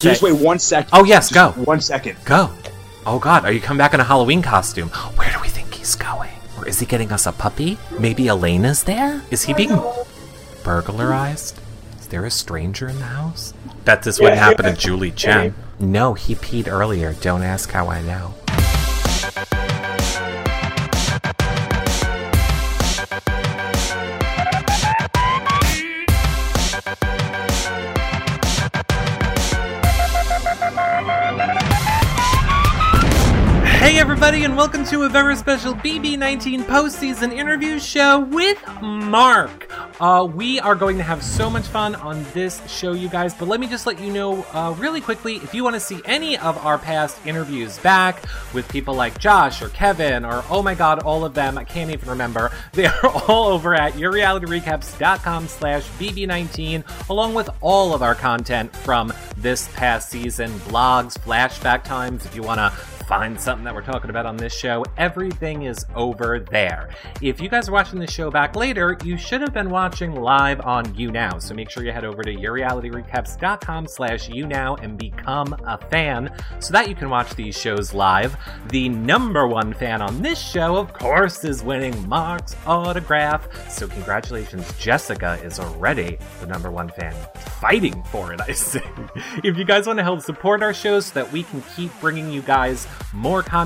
Just wait one second. Oh, yes, Just go. One second. Go. Oh God, are you coming back in a Halloween costume? Where do we think he's going? Or is he getting us a puppy? Maybe Elena's there? Is he being burglarized? Is there a stranger in the house? Bet this wouldn't happen to Julie Chen. No, he peed earlier. Don't ask how I know. Hey everybody, and welcome to a very special BB19 postseason interview show with Mark. Uh, we are going to have so much fun on this show, you guys. But let me just let you know uh, really quickly if you want to see any of our past interviews back with people like Josh or Kevin or oh my god, all of them, I can't even remember. They are all over at yourrealityrecaps.com slash BB19, along with all of our content from this past season, blogs, flashback times, if you want to find something that we're talking about on this show, everything is over there. If you guys are watching this show back later, you should have been watching live on YouNow. So make sure you head over to yourrealityrecaps.com slash YouNow and become a fan so that you can watch these shows live. The number one fan on this show, of course, is winning Mark's autograph. So congratulations, Jessica is already the number one fan. Fighting for it, I say. if you guys want to help support our shows so that we can keep bringing you guys more content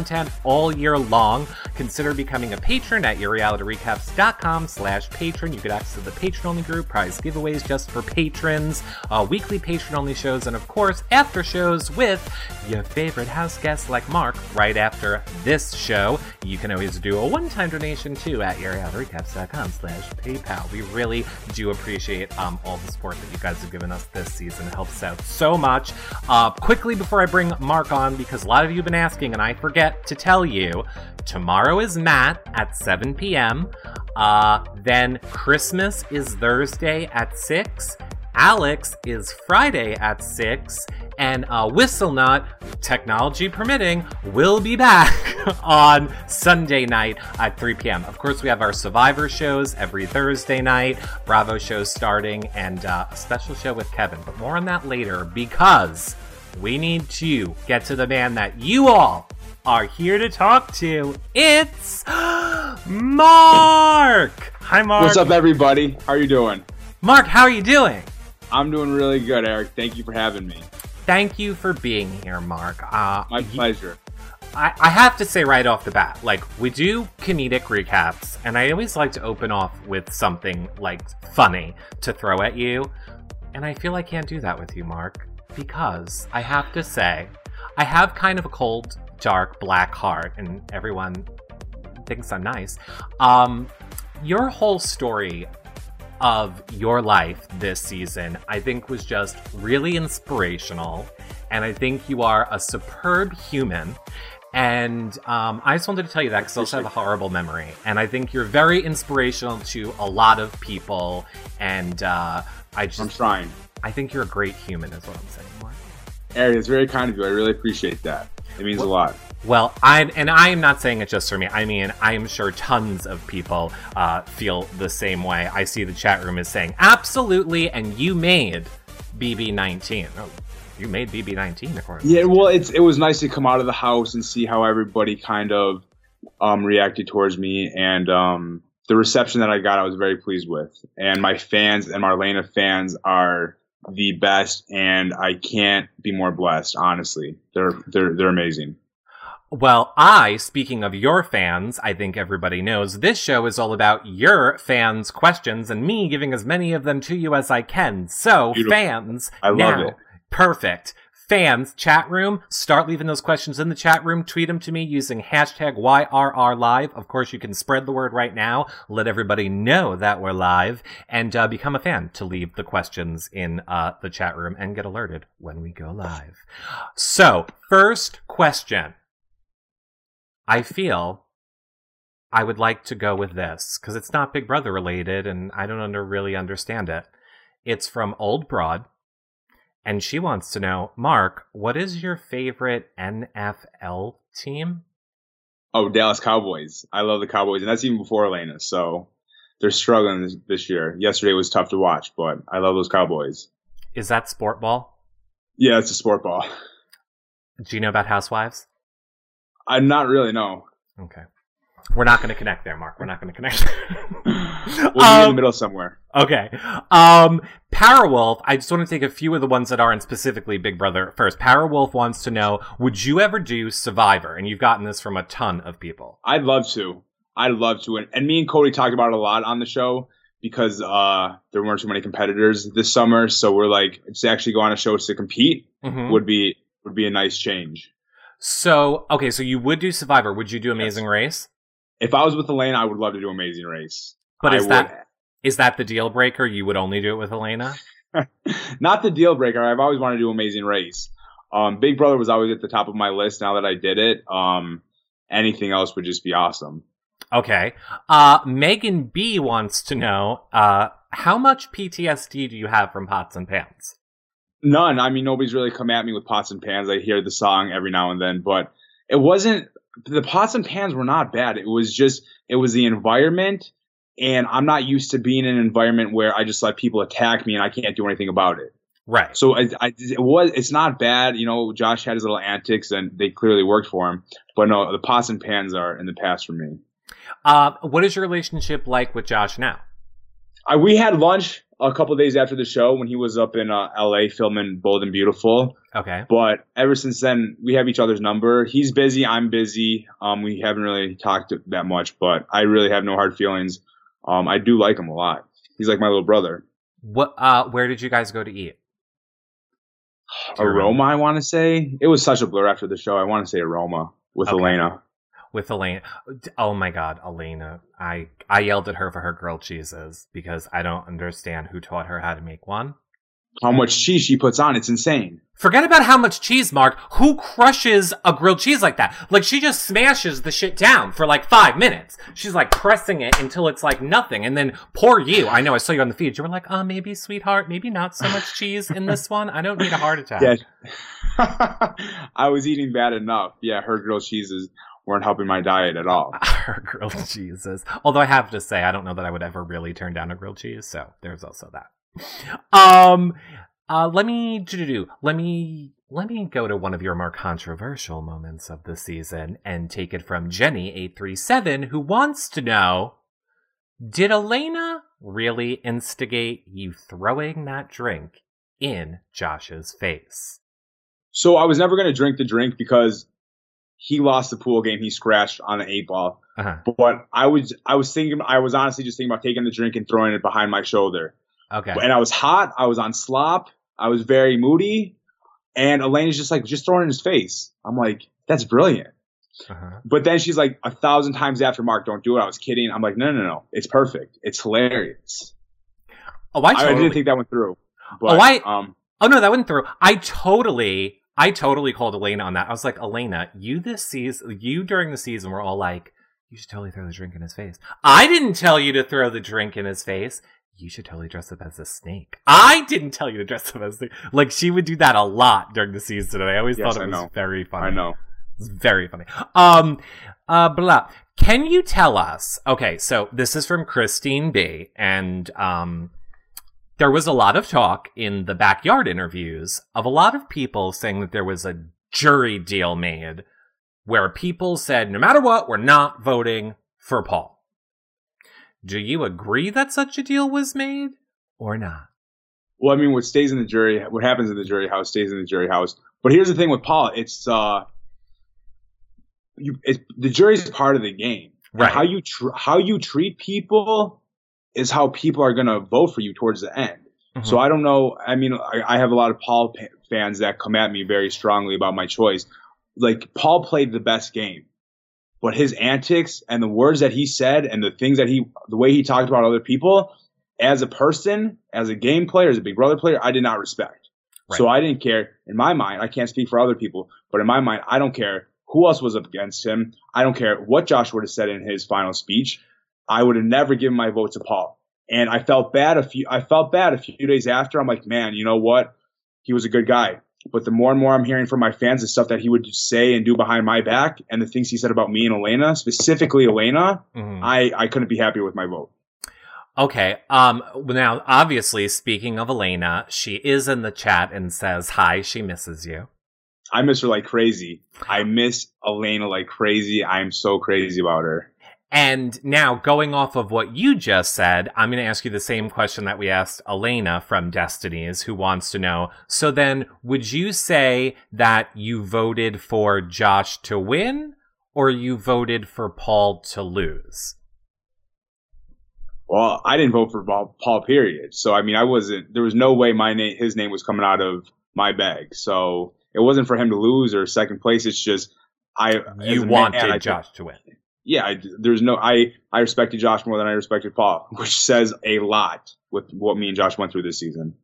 all year long. Consider becoming a patron at yourrealityrecaps.com slash patron. You get access to the patron-only group, prize giveaways just for patrons, uh, weekly patron-only shows, and of course, after shows with your favorite house guests like Mark right after this show. You can always do a one-time donation too at yourrealityrecaps.com slash PayPal. We really do appreciate um, all the support that you guys have given us this season. It helps out so much. Uh, quickly before I bring Mark on, because a lot of you have been asking, and I forget to tell you, tomorrow is Matt at 7 p.m. Uh, then Christmas is Thursday at 6. Alex is Friday at 6. And uh, Whistlenut, technology permitting, will be back on Sunday night at 3 p.m. Of course, we have our Survivor shows every Thursday night, Bravo shows starting, and uh, a special show with Kevin. But more on that later because we need to get to the man that you all are here to talk to. It's Mark. Hi, Mark. What's up, everybody? How are you doing? Mark? How are you doing? I'm doing really good, Eric. Thank you for having me. Thank you for being here, Mark. Uh, My pleasure. I, I have to say right off the bat, like we do comedic recaps, and I always like to open off with something like funny to throw at you, and I feel I can't do that with you, Mark, because I have to say, I have kind of a cold, dark, black heart, and everyone thinks I'm nice. Um, your whole story of your life this season, I think, was just really inspirational. And I think you are a superb human. And um, I just wanted to tell you that because I also have a horrible memory. And I think you're very inspirational to a lot of people. And uh, I just. I'm trying. I think you're a great human, is what I'm saying, Mark. Eric, it's very kind of you. I really appreciate that. It means What- a lot. Well, I'm, and I am not saying it just for me. I mean, I am sure tons of people uh, feel the same way. I see the chat room is saying absolutely, and you made BB19. Oh, you made BB19, according. Yeah, well, it's it was nice to come out of the house and see how everybody kind of um, reacted towards me, and um, the reception that I got, I was very pleased with. And my fans and Marlena fans are the best, and I can't be more blessed. Honestly, they're they're they're amazing. Well, I, speaking of your fans, I think everybody knows this show is all about your fans' questions and me giving as many of them to you as I can. So, Beautiful. fans, I love now, it. perfect. Fans, chat room, start leaving those questions in the chat room. Tweet them to me using hashtag YRRLive. Of course, you can spread the word right now. Let everybody know that we're live and uh, become a fan to leave the questions in uh, the chat room and get alerted when we go live. So, first question. I feel I would like to go with this because it's not Big Brother related and I don't under, really understand it. It's from Old Broad, and she wants to know, Mark, what is your favorite NFL team? Oh, Dallas Cowboys. I love the Cowboys, and that's even before Elena. So they're struggling this, this year. Yesterday was tough to watch, but I love those Cowboys. Is that sport ball? Yeah, it's a sport ball. Do you know about Housewives? I'm not really no. Okay. We're not going to connect there, Mark. We're not going to connect. we'll be in Um, the middle somewhere. Okay. Um, Powerwolf, I just want to take a few of the ones that aren't specifically Big Brother first. Powerwolf wants to know, would you ever do Survivor? And you've gotten this from a ton of people. I'd love to. I'd love to. And, and me and Cody talked about it a lot on the show because uh, there weren't too many competitors this summer. So we're like, to actually go on a show to compete Mhm. would be would be a nice change. So, okay, so you would do Survivor. Would you do Amazing Race? If I was with Elena, I would love to do Amazing Race. But I is would- that is that the deal breaker? You would only do it with Elena? not the deal breaker? I've always wanted to do Amazing Race. Um, Big Brother was always at the top of my list. Now that I did it, um, anything else would just be awesome. Okay. Uh, Megan B wants to know, uh, how much PTSD do you have from pots and pans? None. I mean, nobody's really come at me with pots and pans. I hear the song every now and then, but it wasn't. The pots and pans were not bad. It was just it was the environment, and I'm not used to being in an environment where I just let people attack me and I can't do anything about it. Right. So I, I, it was. It's not bad. You know, Josh had his little antics, and they clearly worked for him. But no, the pots and pans are in the past for me. Uh, what is your relationship like with Josh now? I, we had lunch a couple days after the show when he was up in uh, L.A. filming Bold and Beautiful. Okay. But ever since then, we have each other's number. He's busy. I'm busy. Um, we haven't really talked that much, but I really have no hard feelings. Um, I do like him a lot. He's like my little brother. What, uh, where did you guys go to eat? Aroma, I want to say. It was such a blur after the show. I want to say Aroma with Okay. Elena. With Elena. Oh my god, Elena. I, I yelled at her for her grilled cheeses because I don't understand who taught her how to make one. How much cheese she puts on. It's insane. Forget about how much cheese, Mark. Who crushes a grilled cheese like that? Like, she just smashes the shit down for like five minutes. She's like pressing it until it's like nothing. And then poor you. I know I saw you on the feed. You were like, oh, maybe, sweetheart, maybe not so much cheese in this one. I don't need a heart attack. Yeah. I was eating bad enough. Yeah, her grilled cheeses weren't helping my diet at all. Her grilled cheeses. Although I have to say, I don't know that I would ever really turn down a grilled cheese. So there's also that. Um, uh, let me do let me let me go to one of your more controversial moments of the season and take it from Jenny eight three seven, who wants to know: Did Elena really instigate you throwing that drink in Josh's face? So I was never going to drink the drink because he lost the pool game. He scratched on an eight ball. Uh-huh. But I was I was thinking I was honestly just thinking about taking the drink and throwing it behind my shoulder. Okay. And I was hot. I was on slop. I was very moody. And Elena's just like, just throw it in his face. I'm like, that's brilliant. Uh-huh. But then she's like, a thousand times after Mark, don't do it. I was kidding. I'm like, no, no, no. It's perfect. It's hilarious. Oh, I I, totally. didn't think that went through. But, Oh, I- um, Oh no, that went through. I totally, I totally called Elena on that. I was like, Elena, you this season, you during the season were all like, you should totally throw the drink in his face. I didn't tell you to throw the drink in his face. You should totally dress up as a snake. I didn't tell you to dress up as a snake. Like she would do that a lot during the season, and I always Yes, thought it I was know. very funny. I know. It's very funny. Um, uh, blah. Can you tell us? Okay, so this is from Christine B, and um, there was a lot of talk in the backyard interviews of a lot of people saying that there was a jury deal made where people said, no matter what, we're not voting for Paul. Do you agree that such a deal was made or not? Well, I mean, what stays in the jury, what happens in the jury house stays in the jury house. But here's the thing with Paul, it's uh, you, it's, the jury's part of the game. And Right. How you tr- how you treat people is how people are gonna vote for you towards the end. Mm-hmm. So I don't know. I mean, I, I have a lot of Paul pa- fans that come at me very strongly about my choice. Like Paul played the best game, but his antics and the words that he said and the things that he, the way he talked about other people, as a person, as a game player, as a Big Brother player, I did not respect. Right. So I didn't care. In my mind, I can't speak for other people, but in my mind, I don't care who else was up against him. I don't care what Josh would have said in his final speech. I would have never given my vote to Paul. And I felt bad a few, I felt bad a few days after. I'm like, man, you know what? He was a good guy. But the more and more I'm hearing from my fans, the stuff that he would say and do behind my back and the things he said about me and Elena, specifically Elena, Mhm. I, I couldn't be happier with my vote. Okay. Um. Now, obviously, speaking of Elena, she is in the chat and says hi. She misses you. I miss her like crazy. I miss Elena like crazy. I'm so crazy about her. And now, going off of what you just said, I'm going to ask you the same question that we asked Elena from Destinies, who wants to know. So then, would you say that you voted for Josh to win, or you voted for Paul to lose? Well, I didn't vote for Paul, Paul period. So I mean, I wasn't. There was no way my name, his name, was coming out of my bag. So it wasn't for him to lose or second place. It's just I. You wanted man, Josh to win yeah, I, there's no, I, I respected Josh more than I respected Paul, which says a lot with what me and Josh went through this season.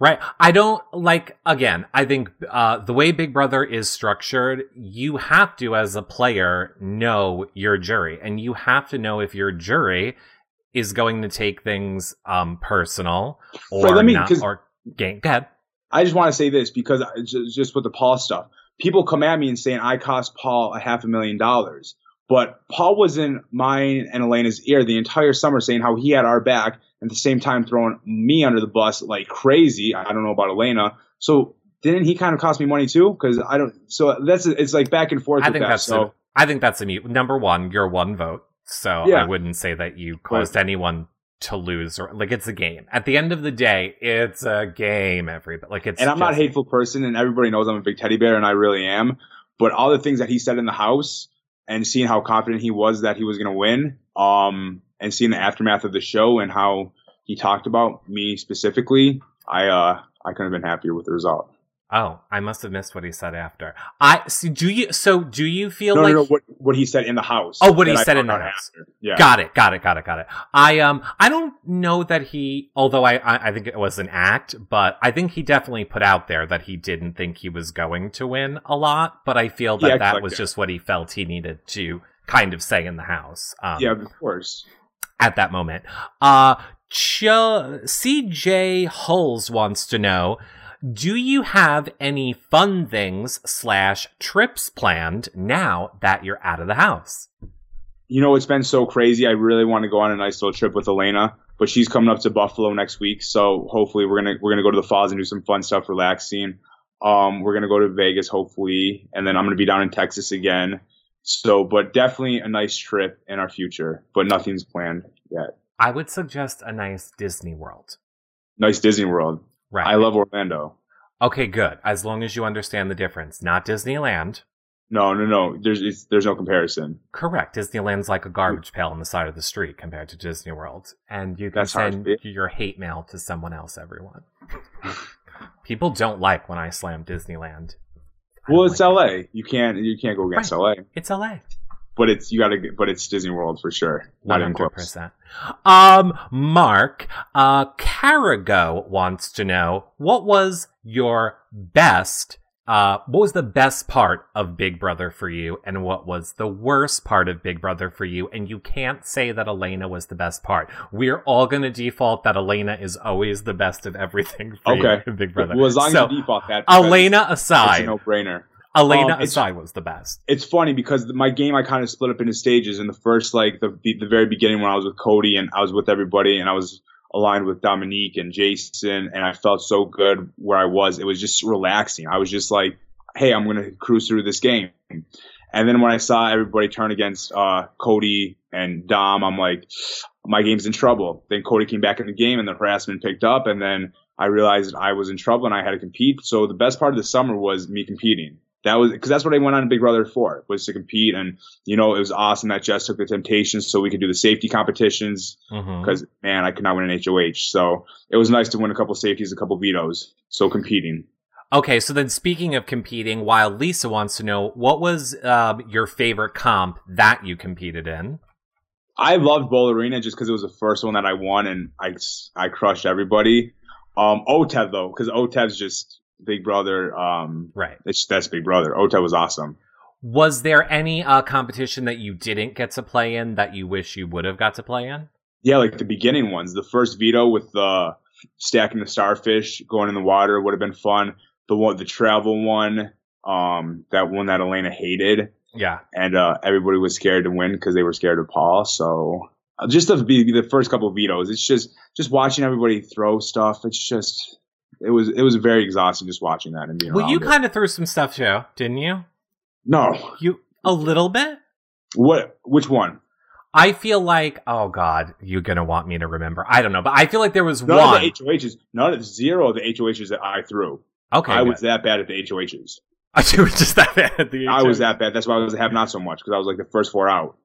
Right. I don't like, again, I think, uh, the way Big Brother is structured, you have to, as a player, know your jury and you have to know if your jury is going to take things, um, personal or right, me, not, or game. Go ahead. I just want to say this because just, just with the Paul stuff, people come at me and saying I cost Paul a half a million dollars. But Paul was in mine and Elena's ear the entire summer saying how he had our back and at the same time throwing me under the bus like crazy. I don't know about Elena. So didn't he kind of cost me money too? Because I don't. So that's it's like back and forth. I think that, that's so. a, I think that's a mute. Number one, you're one vote, so yeah. I wouldn't say that you caused right. anyone to lose or like it's a game. At the end of the day, it's a game. Everybody like it's. And I'm not a hateful person, and everybody knows I'm a big teddy bear, and I really am. But all the things that he said in the house and seeing how confident he was that he was going to win, um, and seeing the aftermath of the show and how he talked about me specifically, I uh, I couldn't have been happier with the result. Oh, I must have missed what he said after. I see. Do you? So do you feel no, like no, no, what what he said in the house? Oh, what he said in the house. After. Yeah. Got it. Got it. Got it. Got it. I um I don't know that he. Although I, I I think it was an act, but I think he definitely put out there that he didn't think he was going to win a lot. But I feel that yeah, that was just what he felt he needed to kind of say in the house. Um, yeah, of course. At that moment, uh, Ch- CJ Hulls wants to know do you have any fun things slash trips planned now that you're out of the house? You know, it's been so crazy. I really want to go on a nice little trip with Elena, but she's coming up to Buffalo next week, so hopefully we're gonna we're gonna go to the falls and do some fun stuff, relaxing. Um, we're gonna go to Vegas hopefully, and then I'm gonna be down in Texas again. So, but definitely a nice trip in our future, but nothing's planned yet. I would suggest a nice Disney World. Nice Disney World. Right. I love Orlando. Okay, good. As long as you understand the difference. Not Disneyland. No, no, no. There's there's no comparison. Correct. Disneyland's like a garbage hmm. pail on the side of the street compared to Disney World, and you can That's send your hate mail to someone else. Everyone. People don't like when I slam Disneyland. Well, it's like LA. It. You can't you can't go against right. LA. It's LA but it's you gotta but it's Disney World for sure. not One hundred percent. Um, Mark, uh, Carago wants to know what was your best. Uh, what was the best part of Big Brother for you, and what was the worst part of Big Brother for you? And you can't say that Elena was the best part. We're all going to default that Elena is always the best of everything for okay. Big Brother. Well, as long so, as you default that, Elena aside, it's a no-brainer. Elena um, Asai was the best. It's funny because my game I kind of split up into stages. In the first, like the the very beginning when I was with Cody and I was with everybody and I was aligned with Dominique and Jason and I felt so good where I was. It was just relaxing. I was just like, hey, I'm gonna cruise through this game. And then when I saw everybody turn against uh, Cody and Dom, I'm like, my game's in trouble. Then Cody came back in the game and the harassment picked up, and then I realized I was in trouble and I had to compete. So the best part of the summer was me competing that was because that's what I went on Big Brother for was to compete, and you know it was awesome that Jess took the Temptations so we could do the safety competitions because mm-hmm. man I could not win an HOH, so it was nice to win a couple safeties, a couple vetoes, so competing. Okay, so then speaking of competing, while Lisa wants to know what was uh, your favorite comp that you competed in. I loved Bowl Arena just because it was the first one that I won and I I crushed everybody. Um, OTEV though, because OTEV's just Big Brother. Um, right. It's that's Big Brother. OTEV was awesome. Was there any uh, competition that you didn't get to play in that you wish you would have got to play in? Yeah, like the beginning ones. The first veto with the stacking the starfish, going in the water would have been fun. The one, the travel one, um, that one that Elena hated. Yeah. And uh, everybody was scared to win because they were scared of Paul. So just the the first couple of vetoes. It's just just watching everybody throw stuff. It's just it was it was very exhausting just watching that and being. Well, you kind of threw some stuff too, didn't you? No, You a little bit. what? Which one? I feel like, oh God, you're gonna want me to remember. I don't know, but I feel like there was None one. of the HOHs. None of zero of the HOHs that I threw. okay, I good. was that bad at the HOHs. I was just that bad at the I was that bad. That's why I was have not so much because I was like the first four out.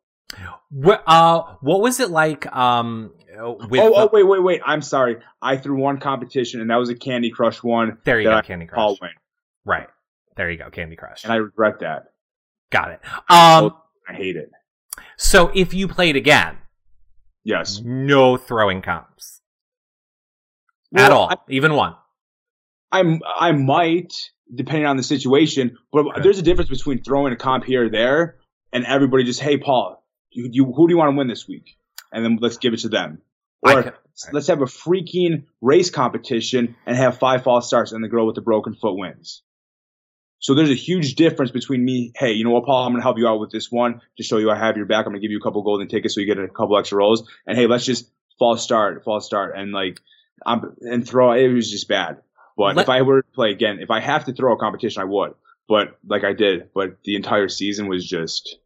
What, uh, what was it like? Um, with oh, the- oh, wait, wait, wait. I'm sorry. I threw one competition and that was a Candy Crush one. there you go, I Candy Crush. Win, Right, there you go, Candy Crush. and I regret that. Got it. Um, I hate it. so if you played again, Yes. no throwing comps at Well, all, even one. I'm I might, depending on the situation, but Okay. there's a difference between throwing a comp here or there and everybody just, hey, Paul, you, you, who do you want to win this week? And then let's give it to them. Or could- let's have a freaking race competition and have five false starts and the girl with the broken foot wins. So there's a huge difference between me, hey, you know what, Paul, I'm going to help you out with this one to show you I have your back. I'm going to give you a couple golden tickets so you get a couple extra rolls. And hey, let's just false start, false start. And like, I'm, and throw, it was just bad. But Let- if I were to play again, if I have to throw a competition, I would. But like I did, but the entire season was just,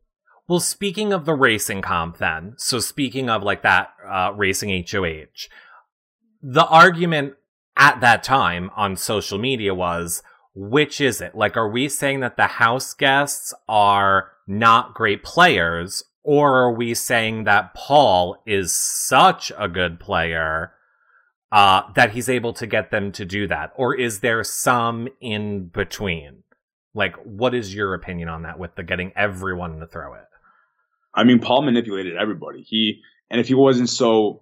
Well, speaking of the racing comp, then, so speaking of like that uh, racing HOH, the argument at that time on social media was which is it? Like, are we saying that the house guests are not great players, or are we saying that Paul is such a good player uh, that he's able to get them to do that? Or is there some in between? Like, what is your opinion on that with the getting everyone to throw it? I mean, Paul manipulated everybody. He, and if he wasn't so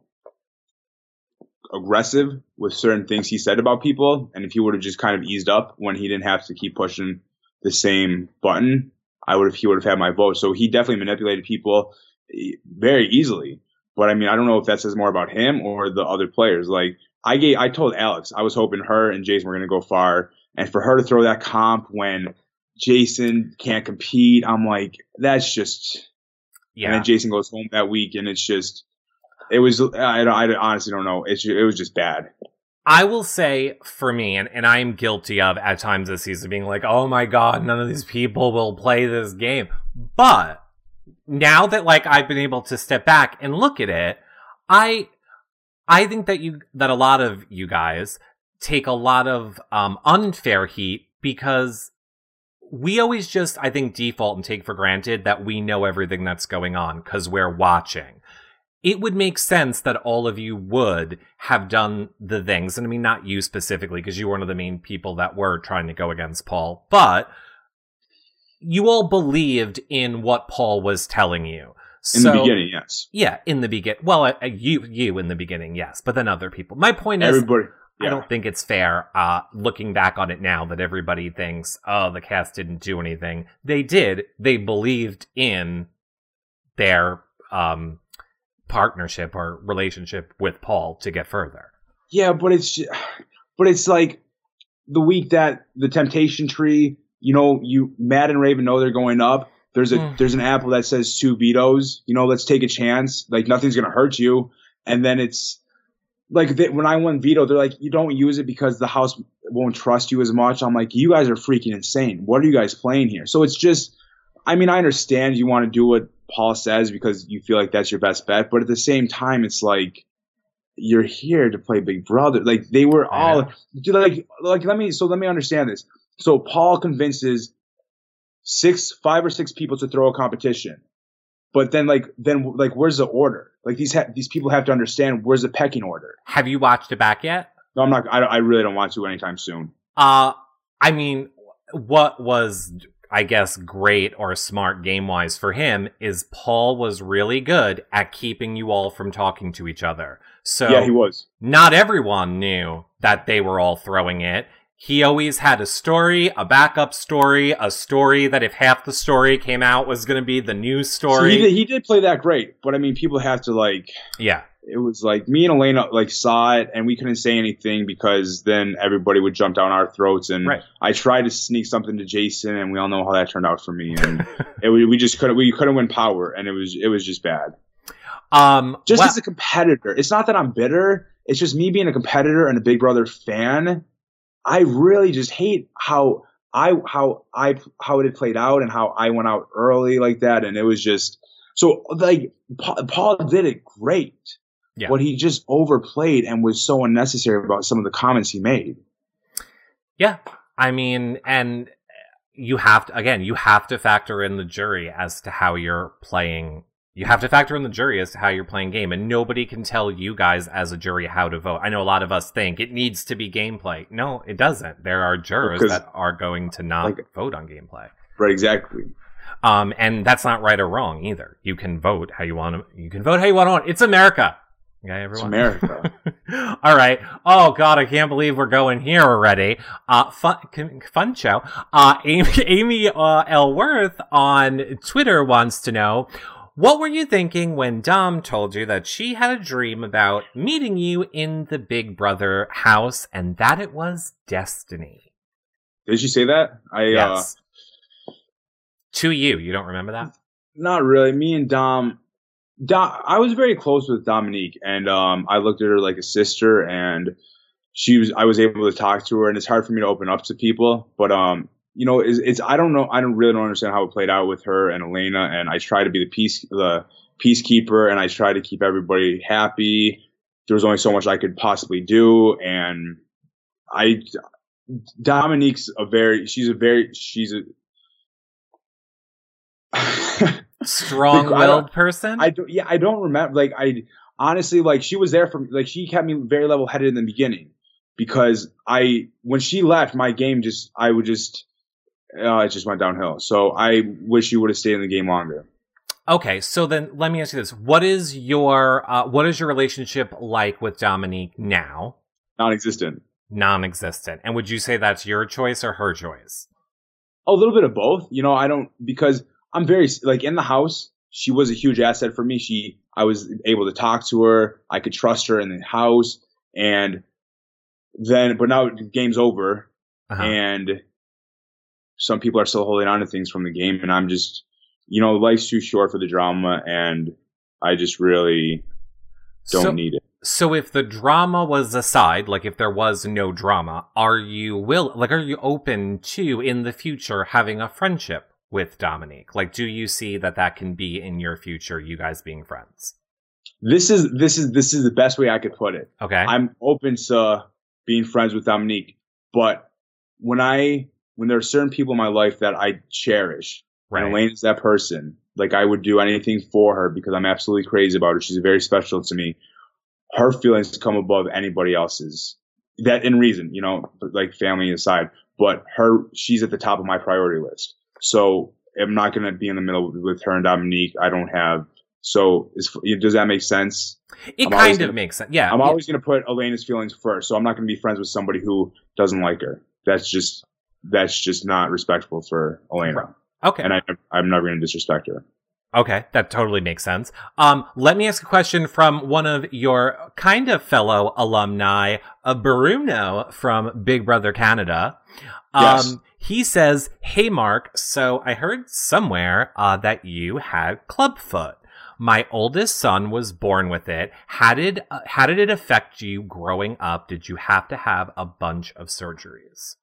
aggressive with certain things he said about people, and if he would have just kind of eased up when he didn't have to keep pushing the same button, I would have, he would have had my vote. So he definitely manipulated people eh, very easily. But I mean, I don't know if that says more about him or the other players. Like I gave, I told Alex, I was hoping her and Jason were going to go far. And for her to throw that comp when Jason can't compete, I'm like, that's just, and Yeah. then Jason goes home that week, and it's just, it was. I, I honestly don't know. It's it was just bad. I will say for me, and, and I am guilty of at times this season being like, oh my god, none of these people will play this game. But now that like I've been able to step back and look at it, I I think that you that a lot of you guys take a lot of um unfair heat because we always just I think default and take for granted that we know everything that's going on because we're watching it would make sense that all of you would have done the things. And I mean, not you specifically, because you were one of the main people that were trying to go against Paul, but you all believed in what Paul was telling you. In so, the beginning, yes. Yeah, in the beginning. Well, uh, you, you in the beginning, yes, but then other people. My point is, Everybody. I don't think it's fair, uh, looking back on it now that everybody thinks, oh, the cast didn't do anything. They did. They believed in their, um, partnership or relationship with Paul to get further. Yeah, but it's but it's like the week that the temptation tree, you know, you Matt and Raven know they're going up. There's a Mm. there's an apple that says two vetoes. You know, let's take a chance. Like nothing's gonna hurt you. And then it's like they, when I won veto, they're like, you don't use it because the house won't trust you as much. I'm like, you guys are freaking insane. What are you guys playing here? So it's just, I mean, I understand you want to do what Paul says because you feel like that's your best bet, but at the same time, it's like you're here to play Big Brother. Like they were all. Like like let me so let me understand this. So Paul convinces six five or six people to throw a competition. But then like then like where's the order? Like these ha- these people have to understand where's the pecking order. Have you watched it back yet? No, I'm not I, I really don't want to anytime soon. Uh, I mean, what was, I guess, great or smart game wise for him is Paul was really good at keeping you all from talking to each other. So yeah, he was. not everyone knew that they were all throwing it. He always had a story, a backup story, a story that if half the story came out was going to be the news So story. he did he did play that great, but I mean people have to like yeah. it was like me and Elena like saw it and we couldn't say anything because then everybody would jump down our throats and Right. I tried to sneak something to Jason and we all know how that turned out for me and it we, we just couldn't we couldn't win power and it was it was just bad. Um, just well- as a competitor. It's not that I'm bitter. It's just me being a competitor and a Big Brother fan. I really just hate how I how I how it had played out and how I went out early like that, and it was just so like Paul, Paul did it great, Yeah. but he just overplayed and was so unnecessary about some of the comments he made. Yeah, I mean, and you have to again, you have to factor in the jury as to how you're playing. You have to factor in the jury as to how you're playing game, and nobody can tell you guys as a jury how to vote. I know a lot of us think it needs to be gameplay. No, it doesn't. There are jurors Because, that are going to not like- vote on gameplay. Right, exactly. Um, and that's not right or wrong either. You can vote how you want to. You can vote how you want to. It's America. Okay, It's everyone. America. All right. Oh God, I can't believe we're going here already. Uh, fun, fun show. Uh, Amy, Amy uh, L. Worth on Twitter wants to know. What were you thinking when Dom told you that she had a dream about meeting you in the Big Brother house and that it was destiny? Did she say that? I uh, to you. You don't remember that? not really. Me and Dom, Dom, I was very close with Dominique, and um, I looked at her like a sister, and she was. I was able to talk to her, and it's hard for me to open up to people, but um, you know, it's, it's I don't know. I don't really don't understand how it played out with her and Elena, and I try to be the peace the peacekeeper, and I try to keep everybody happy. There was only so much I could possibly do, and I. Dominique's a very. She's a very. She's a. Strong-willed person. I don't, yeah, I don't remember. Like, I honestly, like, she was there for, like, she kept me very level headed in the beginning because I, when she left, my game just, I would just, uh, it just went downhill. So I wish you would have stayed in the game longer. Okay, so then let me ask you this: What is your uh, what is your relationship like with Dominique now? Non-existent. Non-existent. And would you say that's your choice or her choice? A little bit of both. You know, I don't because I'm very like in the house. She was a huge asset for me. She, I was able to talk to her. I could trust her in the house, and then, but now the game's over, Uh-huh. and some people are still holding on to things from the game, and I'm just, you know, life's too short for the drama, and I just really don't so, need it. so if the drama was aside, like if there was no drama, are you will like are you open to in the future having a friendship with Dominique? Like, do you see that that can be in your future, you guys being friends? This is this is this is the best way I could put it. Okay. I'm open to being friends with Dominique, but when I when there are certain people in my life that I cherish, right. and Elena is that person. Like I would do anything for her because I'm absolutely crazy about her. She's very special to me. Her feelings come above anybody else's. That in reason, you know, like family aside. But her, she's at the top of my priority list. So I'm not going to be in the middle with her and Dominique. I don't have. So is, does that make sense? it I'm kind of gonna- makes sense. Yeah. I'm yeah. always going to put Elena's feelings first. So I'm not going to be friends with somebody who doesn't like her. That's just that's just not respectful for Elena. okay. And I, I'm never going to disrespect her. Okay, that totally makes sense. Um, let me ask a question from one of your kind of fellow alumni, uh, Bruno from Big Brother Canada. Um, Yes. he says, "Hey, Mark. So I heard somewhere uh, that you had clubfoot. My oldest son was born with it. How did uh, how did it affect you growing up? Did you have to have a bunch of surgeries?"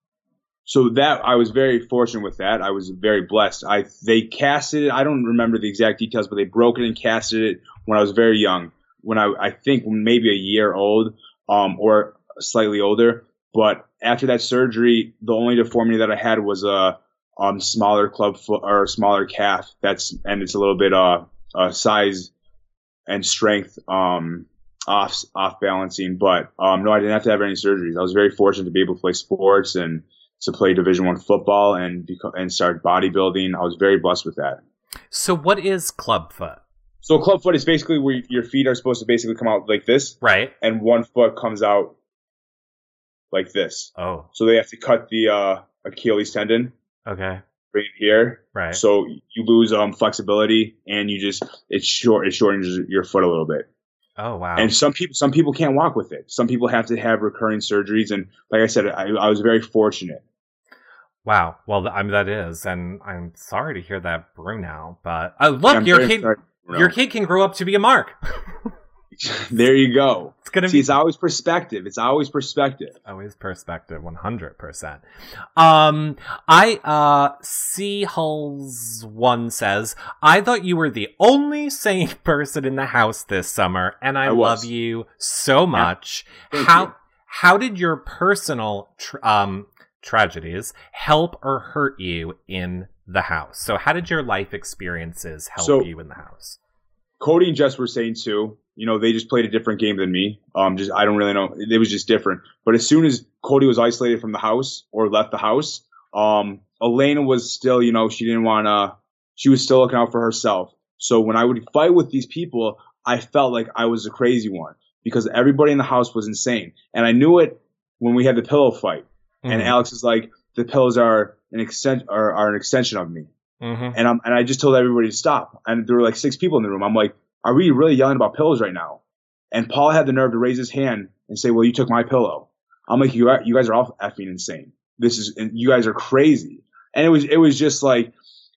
So that I was very fortunate with that. I was very blessed. I they casted it. I don't remember the exact details, but they broke it and casted it when I was very young. When I I think maybe a year old, um, or slightly older. But after that surgery, the only deformity that I had was a um smaller club foot or smaller calf. That's and it's a little bit uh, uh size and strength um off off balancing. But um no, I didn't have to have any surgeries. I was very fortunate to be able to play sports and to play Division One football and beco- and start bodybuilding. I was very blessed with that. So, what is clubfoot? So club foot is basically where your feet are supposed to basically come out like this, Right. and one foot comes out like this. Oh. So they have to cut the uh, Achilles tendon, Okay. Right here. Right. So you lose um flexibility, and you just it short it shortens your foot a little bit. Oh wow. And some people some people can't walk with it. Some people have to have recurring surgeries, and like I said, I, I was very fortunate. Wow. Well, I mean, that is, and I'm sorry to hear that, Bruno. But uh, look, I'm your kid, sorry. Your kid can grow up to be a Mark. there you go. It's gonna See, be it's always perspective. It's always perspective. always perspective, one hundred percent. Um, I uh, C Hulls one says, I thought you were the only sane person in the house this summer, and I, I love you so much. Thank how you. how did your personal tr- um tragedies help or hurt you in the house? So, how did your life experiences help So- you in the house? Cody and Jess were saying too. You know, they just played a different game than me. Um, just I don't really know. It was just different. But as soon as Cody was isolated from the house or left the house, um, Elena was still, you know, she didn't want to. She was still looking out for herself. So when I would fight with these people, I felt like I was the crazy one because everybody in the house was insane, and I knew it when we had the pillow fight. And Mhm. Alex is like, the pillows are an extent are, are an extension of me. Mhm. And I'm and I just told everybody to stop. And there were like six people in the room. I'm like, are we really yelling about pillows right now? And Paul had the nerve to raise his hand and say, well, you took my pillow. I'm like, you are- you guys are all effing insane. This is you guys are crazy. And it was it was just like,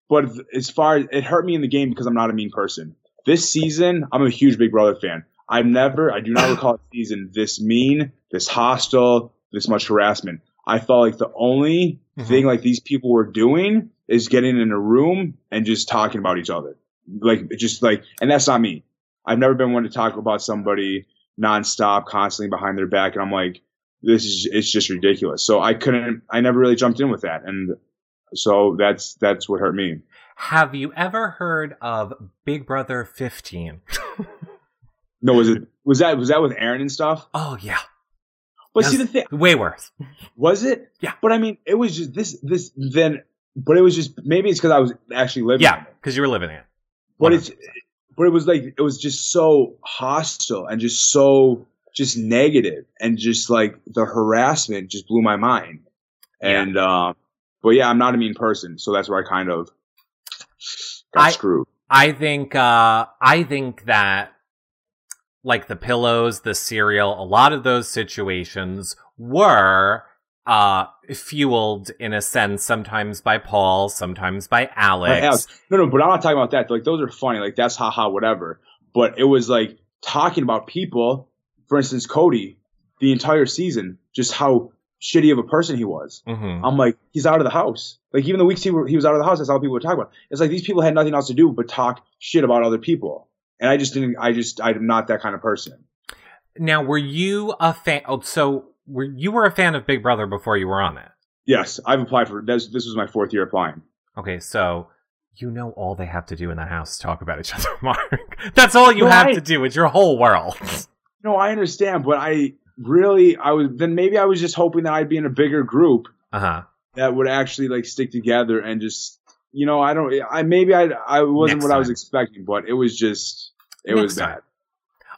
but as far as it hurt me in the game because I'm not a mean person. This season, I'm a huge Big Brother fan. I've never, I do not recall a season this mean, this hostile, this much harassment. I felt like the only Mhm. thing like these people were doing is getting in a room and just talking about each other. Like just like and that's not me. I've never been one to talk about somebody nonstop, constantly behind their back, and I'm like, this is it's just ridiculous. So I couldn't I never really jumped in with that. And so that's that's what hurt me. Have you ever heard of Big Brother 15? No, was it was that was that with Aaryn and stuff? oh yeah, But see the thing way worse. was it? Yeah. But I mean, it was just this this then. But it was just maybe it's because I was actually living. Yeah, because you were living it. But it's but it was like it was just so hostile and just so just negative and just like the harassment just blew my mind. Yeah. And uh, but yeah, I'm not a mean person, so that's where I kind of got I- screwed. I think uh I think that like the pillows, the cereal, a lot of those situations were uh fueled in a sense sometimes by Paul, sometimes by Alex. Right, Alex. No, no, but I'm not talking about that. Like those are funny. Like that's haha, whatever. But it was like talking about people. For instance, Cody, the entire season, just how shitty of a person he was. Mhm. I'm like, he's out of the house. Like even the weeks he, were, he was out of the house, that's all people would talk about. It's like these people had nothing else to do but talk shit about other people. And I just didn't. I just I'm not that kind of person. Now, were you a fan oh, so were you were a fan of Big Brother before you were on it? Yes, I've applied for this. This was my fourth year applying. Okay, so you know all they have to do in the house talk about each other, Mark. That's all you No, have I- to do. It's your whole world. No, I understand, but I really I was then maybe I was just hoping that I'd be in a bigger group Uh huh. that would actually like stick together and just you know I don't I maybe I I wasn't Next what I was expecting, but it was just it Next was time. bad.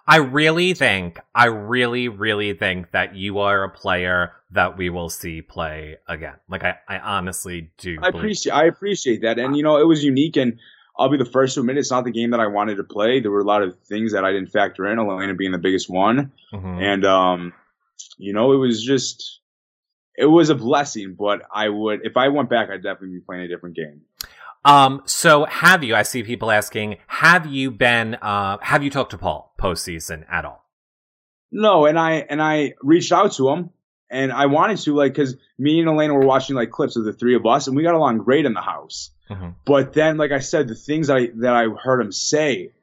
I really think, I really, really think that you are a player that we will see play again. Like I, I honestly do. I appreciate I appreciate that, and you know it was unique, and I'll be the first to admit it's not the game that I wanted to play. There were a lot of things that I didn't factor in, Elena being the biggest one, Mhm. and um, you know it was just it was a blessing. But I would if I went back, I'd definitely be playing a different game. Um. So have you? I see people asking. Have you been? Uh. Have you talked to Paul postseason at all? No, and I and I reached out to him, and I wanted to like because me and Elena were watching like clips of the three of us, and we got along great in the house. Mhm. But then, like I said, the things I that I heard him say,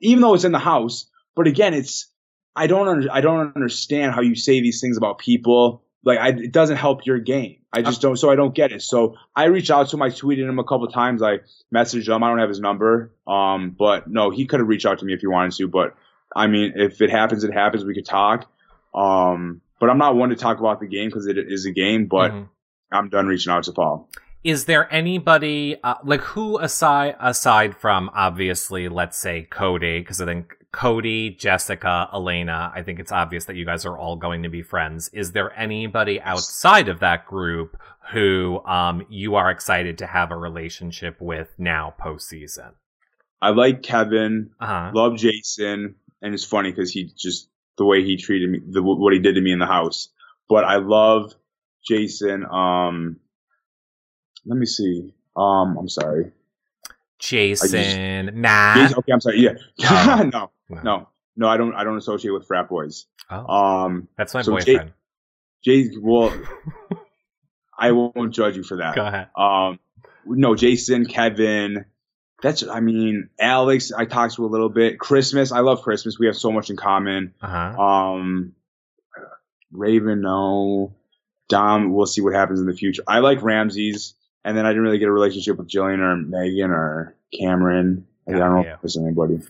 even though it's in the house, but again, it's I don't under, I don't understand how you say these things about people. Like I, it doesn't help your game. I just don't. So I don't get it. So I reached out to him. I tweeted him a couple times. I messaged him. I don't have his number. Um, but no, he could have reached out to me if he wanted to. But I mean, if it happens, it happens. We could talk. Um, but I'm not one to talk about the game because it is a game. But Mhm. I'm done reaching out to Paul. Is there anybody uh, like who aside aside from obviously let's say Cody because I think Cody, Jessica, Elena, I think it's obvious that you guys are all going to be friends. Is there anybody outside of that group who um you are excited to have a relationship with now postseason? I like Kevin. Uh-huh. love Jason, and it's funny because he just the way he treated me, the, what he did to me in the house. But I love Jason. Um, let me see. Um, I'm sorry. Jason, Matt. Jason- okay, I'm sorry. Yeah, Oh. no, no, no. I don't. I don't associate with frat boys. Oh, Um, that's my so boyfriend. Jay. Well, I won't judge you for that. Go ahead. Um, no, Jason, Kevin. That's. I mean, Alex. I talked to a little bit. Christmas. I love Christmas. We have so much in common. Uh huh. Um, Raven, no. Dom, we'll see what happens in the future. I like Ramses, and then I didn't really get a relationship with Jillian or Megan or Cameron. I don't know if there's anybody.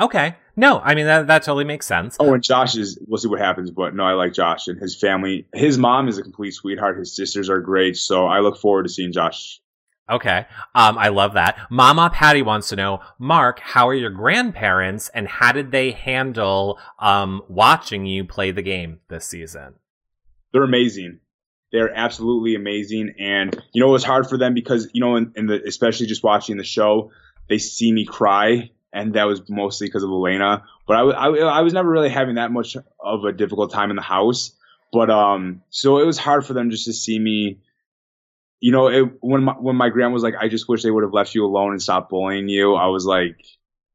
Okay. No, I mean that that totally makes sense. Oh, and Josh is. We'll see what happens, but no, I like Josh and his family. His mom is a complete sweetheart. His sisters are great, so I look forward to seeing Josh. Okay. Um, I love that. Mama Patty wants to know, Mark, how are your grandparents and how did they handle um watching you play the game this season? They're amazing. They're absolutely amazing, and you know it was hard for them because you know, in, in the especially just watching the show, they see me cry, and that was mostly because of Elena. But I, I, I was never really having that much of a difficult time in the house. But um, so it was hard for them just to see me. You know, it, when my when my grandma was like, "I just wish they would have left you alone and stopped bullying you," I was like,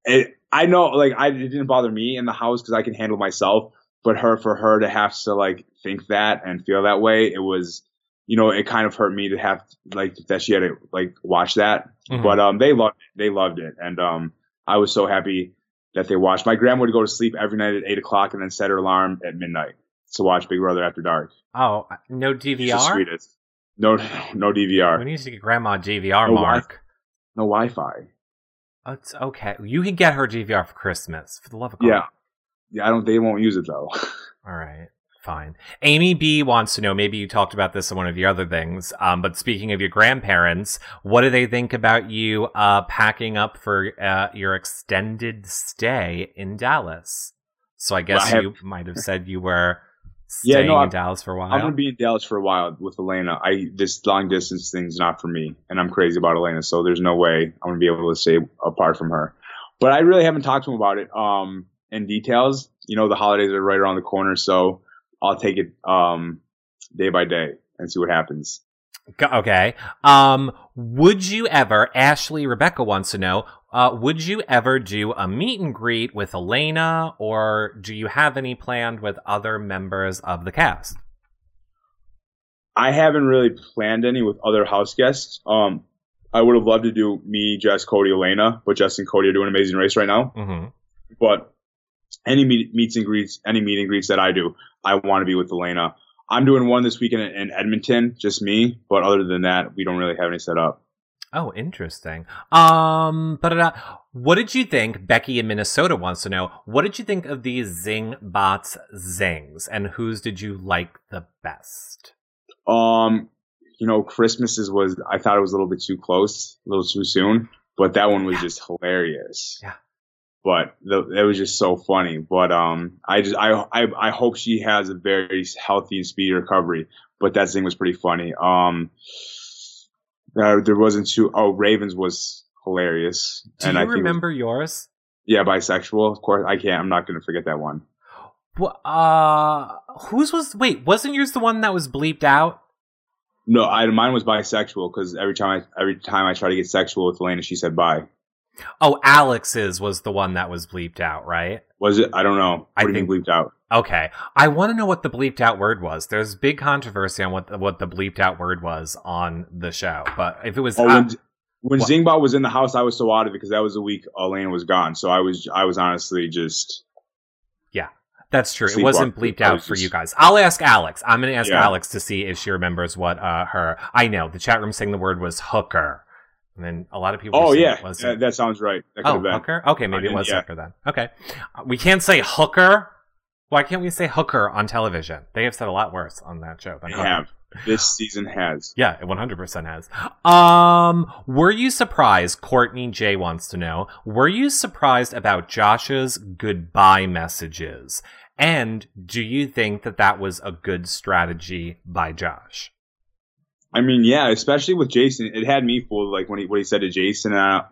it, I know, like, I it didn't bother me in the house because I can handle myself. But her, for her to have to like think that and feel that way, it was, you know, it kind of hurt me to have like that she had to like watch that. Mhm. But um, they loved it. They loved it, and um, I was so happy that they watched. My grandma would go to sleep every night at eight o'clock and then set her alarm at midnight to watch Big Brother After Dark. Oh, uh, no She's the DVR? sweetest. No, no DVR, We need to get grandma DVR, No Mark. no Wi-Fi. Oh, It's okay. You can get her DVR for Christmas, for the love of God. Yeah, yeah. I don't. They won't use it though. All right. Fine. Amy B wants to know, maybe you talked about this in one of your other things, um, but speaking of your grandparents, what do they think about you uh, packing up for uh, your extended stay in Dallas? So I guess Well, I have- you might have said you were Yeah, staying no, in Dallas for a while. I'm gonna be in Dallas for a while with Elena. I this long distance thing's not for me, and I'm crazy about Elena, so there's no way I'm gonna be able to stay apart from her. But I really haven't talked to him about it um in details. You know, the holidays are right around the corner, so I'll take it um day by day and see what happens. Okay. Um, would you ever, Ashley Rebecca wants to know, uh, would you ever do a meet and greet with Elena, or do you have any planned with other members of the cast? I haven't really planned any with other house guests. Um, I would have loved to do me, Jess, Cody, Elena, but Jess and Cody are doing an amazing race right now. Mm-hmm. but any meet, meets and greets, any meet and greets that I do, I want to be with Elena. I'm doing one this weekend in, in Edmonton, just me. But other than that, we don't really have any set up. Oh, interesting. Um, but what did you think? Becky in Minnesota wants to know. What did you think of these Zingbot's zings, and whose did you like the best? Um, you know, Christmas's was I thought it was a little bit too close, a little too soon, but that one was just hilarious. Yeah. But the, it was just so funny. But um, I just I, I I hope she has a very healthy and speedy recovery. But that thing was pretty funny. Um, uh, there wasn't too. Oh, Ravens was hilarious. Do and you I it was- remember yours? yeah, bisexual. Of course, I can't. I'm not going to forget that one. Wh- Uh, whose was? Wait, wasn't yours the one that was bleeped out? No, I mine was bisexual because every time I every time I try to get sexual with Elena, she said bye. Oh, Alex's was the one that was bleeped out, right? Was it? I don't know. What I do think- bleeped out? Okay, I want to know what the bleeped out word was. There's big controversy on what the, what the bleeped out word was on the show, but if it was, Oh, when, when Zingbot was in the house, I was so out of it because that was the week Elena was gone. So I was I was honestly just Yeah. that's true. It wasn't bleeped out was for just- you guys. I'll ask Alex. I'm going to ask Yeah. Alex to see if she remembers what uh, her. I know the chat room saying the word was hooker, and then a lot of people. Oh yeah, that, that sounds right. That could Oh, hooker. Okay, maybe it Uh, was yeah. hooker then. Okay, Uh, we can't say hooker. Why can't we say hooker on television? They have said a lot worse on that show than They hooker. have. This season has. Yeah, it 100% has. Um, were you surprised? Courtney J wants to know. Were you surprised about Josh's goodbye messages? And do you think that that was a good strategy by Josh? I mean, yeah, especially with Jason, it had me fooled. Like when he what he said to Jason, and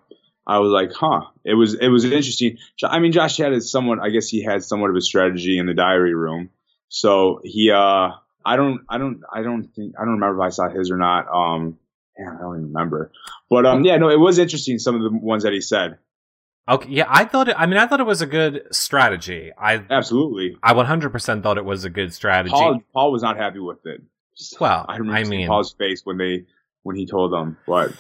I, was like, huh. It was it was interesting. I mean, Josh had his somewhat. I guess he had somewhat of a strategy in the diary room. So he, uh, I don't, I don't, I don't think, I don't remember if I saw his or not. Um, yeah, I don't even remember. But um, yeah, no, it was interesting. Some of the ones that he said. Okay, yeah, I thought it. I mean, I thought it was a good strategy. I absolutely, I 100% thought it was a good strategy. Paul, Paul was not happy with it. Well, I remember I mean- Paul's face when they when he told them. But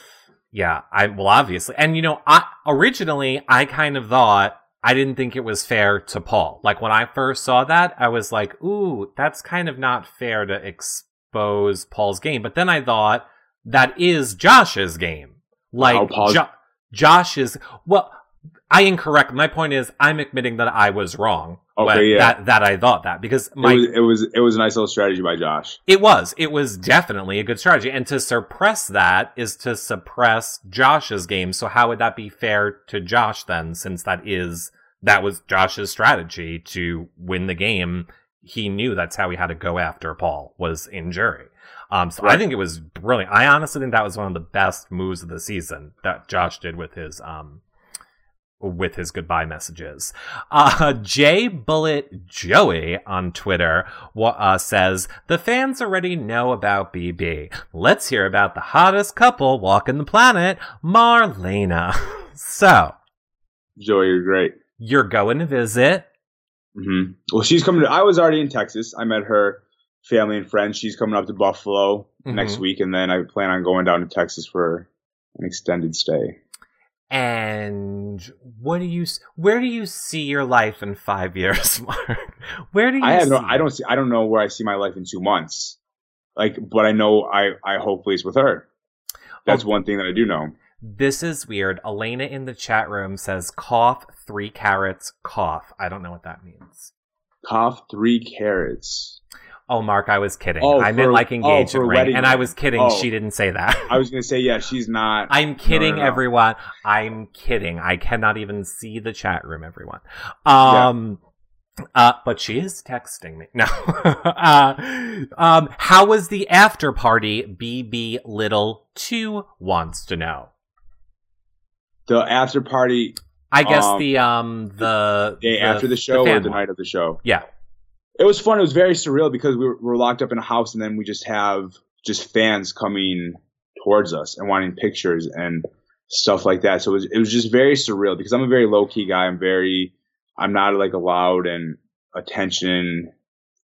Yeah, I well obviously. And you know, I originally I kind of thought I didn't think it was fair to Paul. Like when I first saw that, I was like, "Ooh, that's kind of not fair to expose Paul's game." But then I thought that is Josh's game. Like Paul's- Jo- Josh is well, I incorrect. My point is I'm admitting that I was wrong. Okay, yeah. That that I thought that because my it was it was it was a nice little strategy by Josh. it was. It was definitely a good strategy. And to suppress that is to suppress Josh's game. So how would that be fair to Josh then, since that is that was Josh's strategy to win the game? He knew that's how he had to go after Paul was in jury. Um, so I think it was brilliant. I honestly think that was one of the best moves of the season that Josh did with his um with his goodbye messages. Uh, J Bullet Joey on Twitter wa- uh, says the fans already know about BB. Let's hear about the hottest couple walking the planet, Marlena. so Joey, you're great. you're going to visit. hmm Well, she's coming. To, I was already in Texas. I met her family and friends. She's coming up to Buffalo next Mhm. week, and then I plan on going down to Texas for an extended stay. And what do you? Where do you see your life in five years, Mark? Where do you? I have no. I don't see. I don't know where I see my life in two months. Like, but I know. I. I hopefully it's with her. That's Oh. one thing that I do know. This is weird. Elena in the chat room says cough three carrots cough. I don't know what that means. Cough three carrots. Oh, Mark, I was kidding. Oh, I meant for- like oh, engagement for ring, and I was kidding. Oh. She didn't say that. I was gonna say yeah. She's not. I'm kidding, no, no. everyone. I'm kidding. I cannot even see the chat room, everyone. Um, uh, but she is texting me. No. uh, um, how was the after party? BB Little Two wants to know. the after party I guess Um, the um the day after the show or fan the night of the show. Yeah. It was fun. It was very surreal because we were, we were locked up in a house, and then we just have just fans coming towards us and wanting pictures and stuff like that. So it was it was just very surreal because I'm a very low key guy. I'm very I'm not like a loud and attention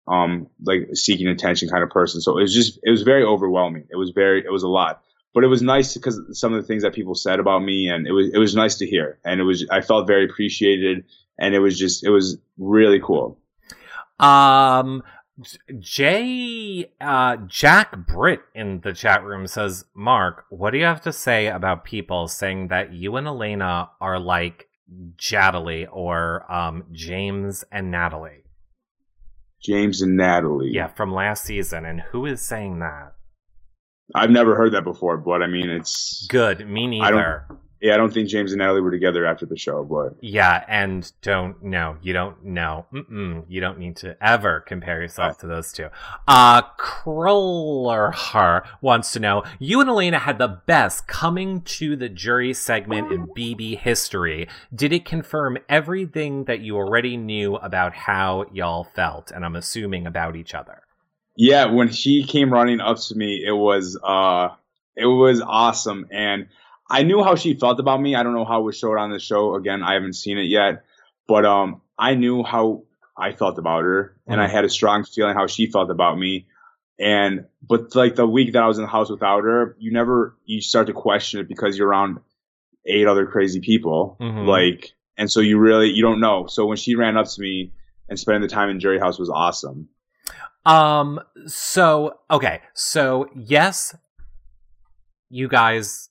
um like seeking attention kind of person. So it was just it was very overwhelming. It was very it was a lot. But it was nice because some of the things that people said about me and it was it was nice to hear and it was I felt very appreciated and it was just it was really cool. Um, Jay, uh, Jack Britt in the chat room says, Mark, what do you have to say about people saying that you and Elena are like Jadley or um, James and Natalie? James and Natalie. Yeah, from last season. And who is saying that? I've never heard that before, but I mean, it's Good, me I don't- neither. Yeah. I don't think James and Natalie were together after the show, but Yeah, and don't no, you don't know. Mm-mm, you don't need to ever compare yourself to those two. Uh Krollerhar wants to know, you and Elena had the best coming to the jury segment in BB history. Did it confirm everything that you already knew about how y'all felt? And I'm assuming about each other. yeah, when she came running up to me, it was uh, it was awesome, and I knew how she felt about me. I don't know how it was showed on the show. Again, I haven't seen it yet, but um, I knew how I felt about her, and I Mhm. had a strong feeling how she felt about me. And but like the week that I was in the house without her, you never you start to question it because you're around eight other crazy people, Mhm. like, and so you really you don't know. So when she ran up to me and spending the time in jury house was awesome. Um, so, okay. So, yes, you guys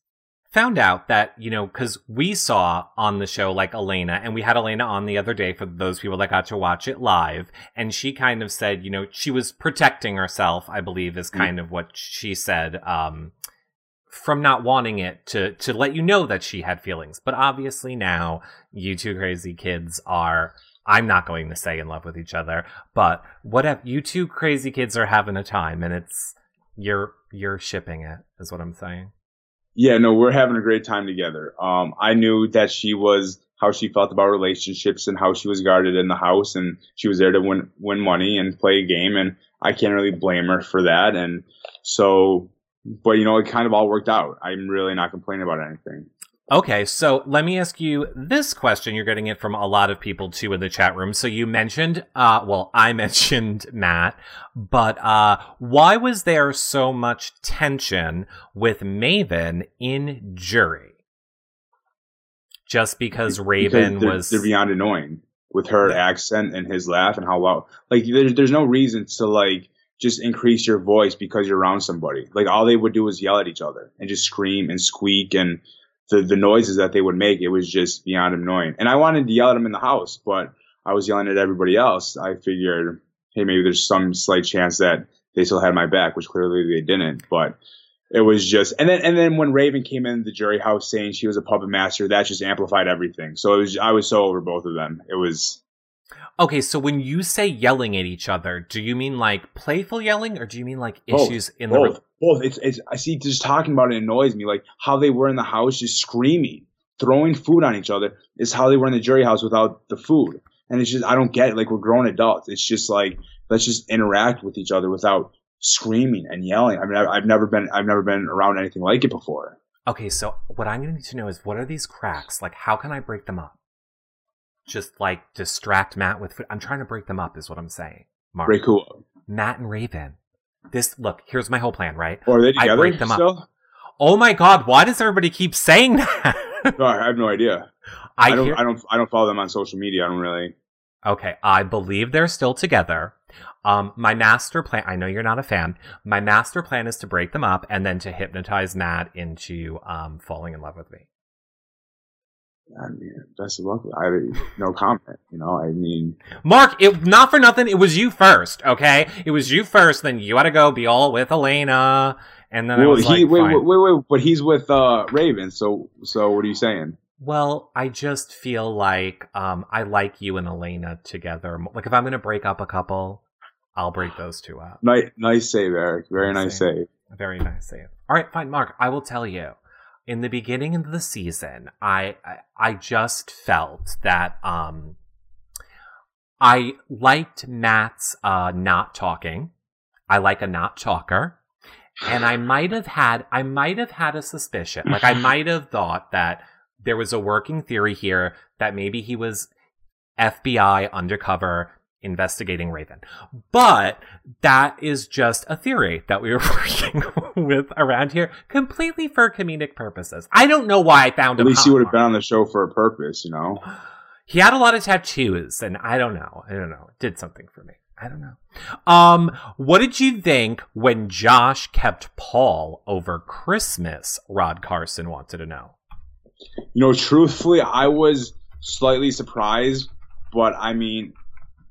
found out that, you know, because we saw on the show, like, Elena, and we had Elena on the other day for those people that got to watch it live, and she kind of said, you know, she was protecting herself, I believe, is kind of what she said, um, from not wanting it to to let you know that she had feelings. But obviously now you two crazy kids are I'm not going to say in love with each other, but whatever you two crazy kids are having a time and it's you're you're shipping it is what I'm saying. Yeah, no, we're having a great time together. Um, I knew that she was how she felt about relationships and how she was guarded in the house, and she was there to win win money and play a game, and I can't really blame her for that. And so but you know, it kind of all worked out. I'm really not complaining about anything. Okay, so let me ask you this question. You're getting it from a lot of people too in the chat room. So you mentioned, uh, well, I mentioned Matt, but uh, why was there so much tension with Maven in Jury? Just because Raven because they're, was they're beyond annoying with her accent and his laugh and how loud. Like there's there's no reason to like just increase your voice because you're around somebody. Like all they would do was yell at each other and just scream and squeak and the, the noises that they would make, it was just beyond annoying. And I wanted to yell at them in the house, but I was yelling at everybody else. I figured, hey, maybe there's some slight chance that they still had my back, which clearly they didn't. But it was just, and then and then when Raven came in the jury house saying she was a puppet master, that just amplified everything. So it was, I was so over both of them. It was. Okay, so when you say yelling at each other, do you mean like playful yelling, or do you mean like Both. issues in both, the? Both. It's, it's, I see just talking about it annoys me. Like how they were in the house, just screaming, throwing food on each other is how they were in the jury house without the food. And it's just, I don't get it. Like we're grown adults. It's just like, let's just interact with each other without screaming and yelling. I mean, I've never been, I've never been around anything like it before. Okay, so what I'm going to need to know is what are these cracks? Like, how can I break them up? Just like distract Matt with food. I'm trying to break them up, is what I'm saying. Mark. Break who up? Matt and Raven. This look. Here's my whole plan. Right. Or are they I together break them up. Oh my God! Why does everybody keep saying that? No, I have no idea. I, I, don't, hear- I don't, I don't follow them on social media. I don't really. Okay, I believe they're still together. Um, my master plan. I know you're not a fan. My master plan is to break them up and then to hypnotize Matt into um falling in love with me. I mean, best of luck. I no comment. You know, I mean, Mark, it not for nothing. It was you first. Okay, it was you first. Then you had to go be all with Elena, and then I well, was he like, wait, wait, wait, wait, but he's with uh Raven. So, so what are you saying? Well, I just feel like um, I like you and Elena together. Like if I'm gonna break up a couple, I'll break those two up. Nice, nice save, Eric. Very Nice nice save. save. Very nice save. All right, fine, Mark. I will tell you. In the beginning of the season, I I, just felt that um, I liked Matt's uh, not talking. I like a not talker, and I might have had I might have had a suspicion. Like I might have thought that there was a working theory here that maybe he was FBI undercover investigating Raven. But that is just a theory that we were working with around here completely for comedic purposes. I don't know why I found At him. At least he would have been on the show for a purpose, you know. He had a lot of tattoos, and I don't know. I don't know. It did something for me. I don't know. Um, what did you think when Josh kept Paul over Christmas? Rod Carson wanted to know. You know, truthfully, I was slightly surprised, but I mean,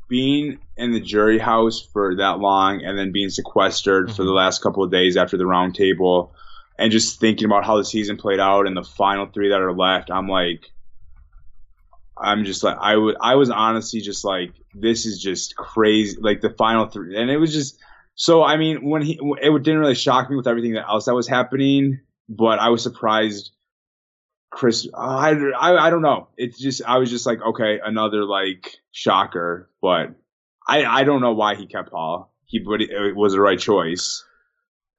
being in the jury house for that long and then being sequestered for the mm-hmm. last couple of days after the round table and just thinking about how the season played out and the final three that are left, I'm like, I'm just like, I would, I was honestly just like, this is just crazy. Like the final three, and it was just, so I mean, when he, it didn't really shock me with everything else that was happening, but I was surprised Chris, I, I, I don't know. It's just, I was just like, okay, another like shocker, but I, I don't know why he kept Paul. He, but it, was the right choice.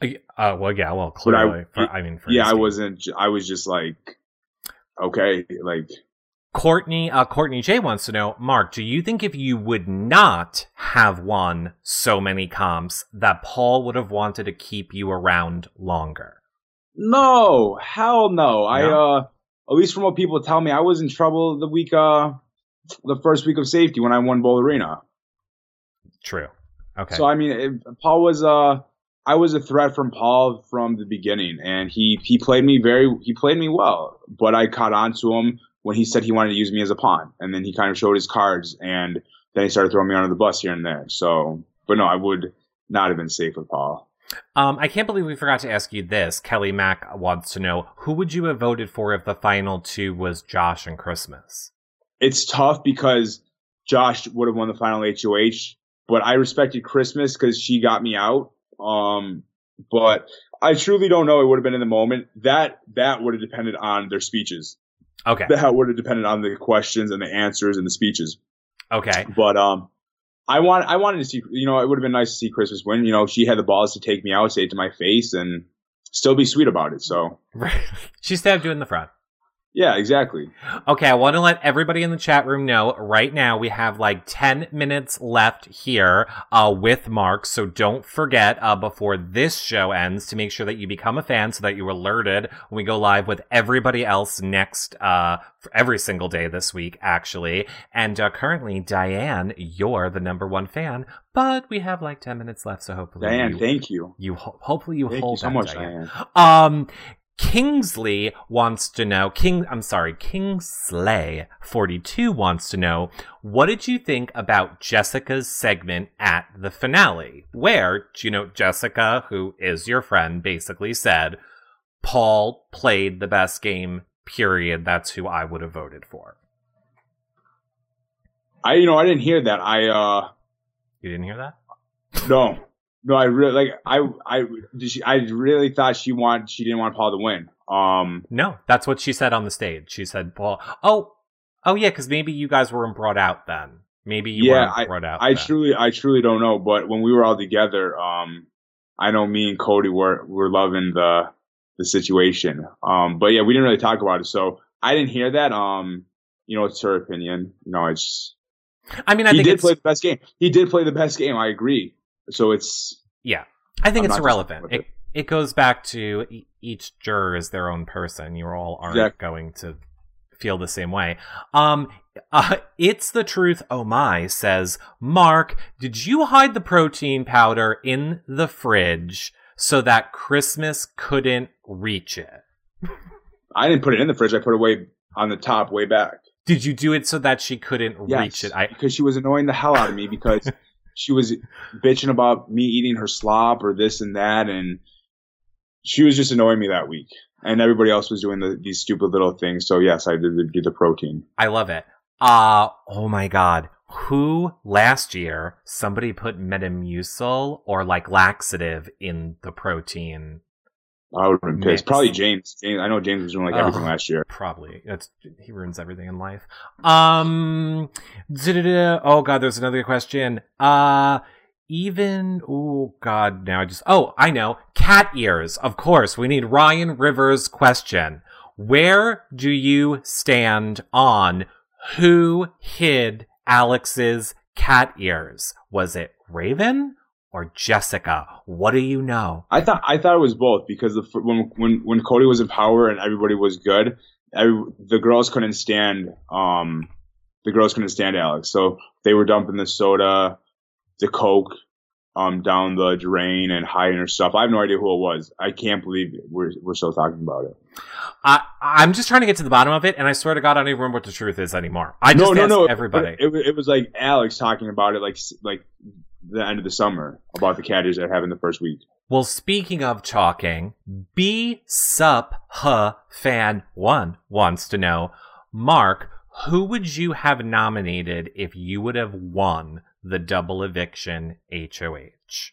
Uh, well, yeah, well, But I- clearly. for, I mean, for Yeah, I wasn't, I was just like, okay, like, Courtney, uh, Courtney J wants to know, Mark, do you think if you would not have won so many comps, that Paul would have wanted to keep you around longer? no, hell no. I, uh, at least from what people tell me, I was in trouble the week, uh, the first week of safety when I won Bowl Arena. True. Okay. So I mean, it, Paul was uh, I was a threat from Paul from the beginning, and he he played me very he played me well, but I caught on to him when he said he wanted to use me as a pawn, and then he kind of showed his cards, and then he started throwing me under the bus here and there. So, but no, I would not have been safe with Paul. Um, I can't believe we forgot to ask you this. Kelly Mack wants to know, who would you have voted for if the final two was Josh and Christmas? It's tough because Josh would have won the final HOH, but I respected Christmas because she got me out. Um, but I truly don't know. It would have been in the moment. That that would have depended on their speeches. Okay. that would have depended on the questions and the answers and the speeches. Okay. But um, I want I wanted to see you know it would have been nice to see Christmas win. You know she had the balls to take me out, say it to my face, and still be sweet about it. So she stabbed you in the front. Yeah, exactly. Okay, I want to let everybody in the chat room know right now we have like 10 minutes left here uh, with Mark. So don't forget uh, before this show ends to make sure that you become a fan so that you're alerted when we go live with everybody else next, uh, every single day this week, actually. And uh, currently, Diane, you're the number one fan, but we have like 10 minutes left. So hopefully, Diane, you, thank you. You ho- hopefully you Thank hold you so that, much, Diane. Diane. Um, Kingsley wants to know, King, I'm sorry, Kingsley42 wants to know, what did you think about Jessica's segment at the finale? Where, you know, Jessica, who is your friend, basically said, Paul played the best game, period. That's who I would have voted for. I, you know, I didn't hear that. I, uh, You didn't hear that? no, no, I really, like, I, I, did she, I really thought she want, she didn't want Paul to win. Um, No, that's what she said on the stage. She said, Paul, oh, oh yeah, because maybe you guys weren't brought out then. Maybe you Yeah, weren't brought out I then. truly, I truly don't know. But when we were all together, um, I know me and Cody were were loving the the situation. Um, but yeah, we didn't really talk about it, so I didn't hear that. Um, you know, it's her opinion. You know, it's I mean, I he did play the best game. He did play the best game. I agree. So it's yeah. I think I'm it's irrelevant. disappointed It it goes back to each juror is their own person. You all aren't Exactly. going to feel the same way. Um, uh, it's the truth. Oh my, says Mark. Did you hide the protein powder in the fridge so that Christmas couldn't reach it? I didn't put it in the fridge. I put it way on the top, way back. Did you do it so that she couldn't Yes, reach it? I because she was annoying the hell out of me because she was bitching about me eating her slop or this and that, and she was just annoying me that week. And everybody else was doing the, these stupid little things. So yes, I did do the protein. I love it. Uh, oh my god. Who last year somebody put Metamucil or like laxative in the protein? I would have been pissed. Probably James. James. I know James was doing like everything last year. Probably. That's he ruins everything in life. Um oh god, there's another question. Uh even oh god, now I just oh, I know. Cat ears. Of course. We need Ryan Rivers question. Where do you stand on who hid Alex's cat ears? Was it Raven or Jessica? What do you know? I thought I thought it was both because the, when when when Cody was in power and everybody was good, every, the girls couldn't stand um the girls couldn't stand Alex, so they were dumping the soda, the coke, um down the drain and hiding her stuff. I have no idea who it was. I can't believe we're we're still talking about it. I, I'm just trying to get to the bottom of it, and I swear to God, I don't even remember what the truth is anymore. I just no, no, no. everybody. It, it, it was like Alex talking about it like like the end of the summer about the caddies that have in the first week. well, speaking of talking, B Sup Huh Fan One wants to know, Mark, who would you have nominated if you would have won the double eviction HOH?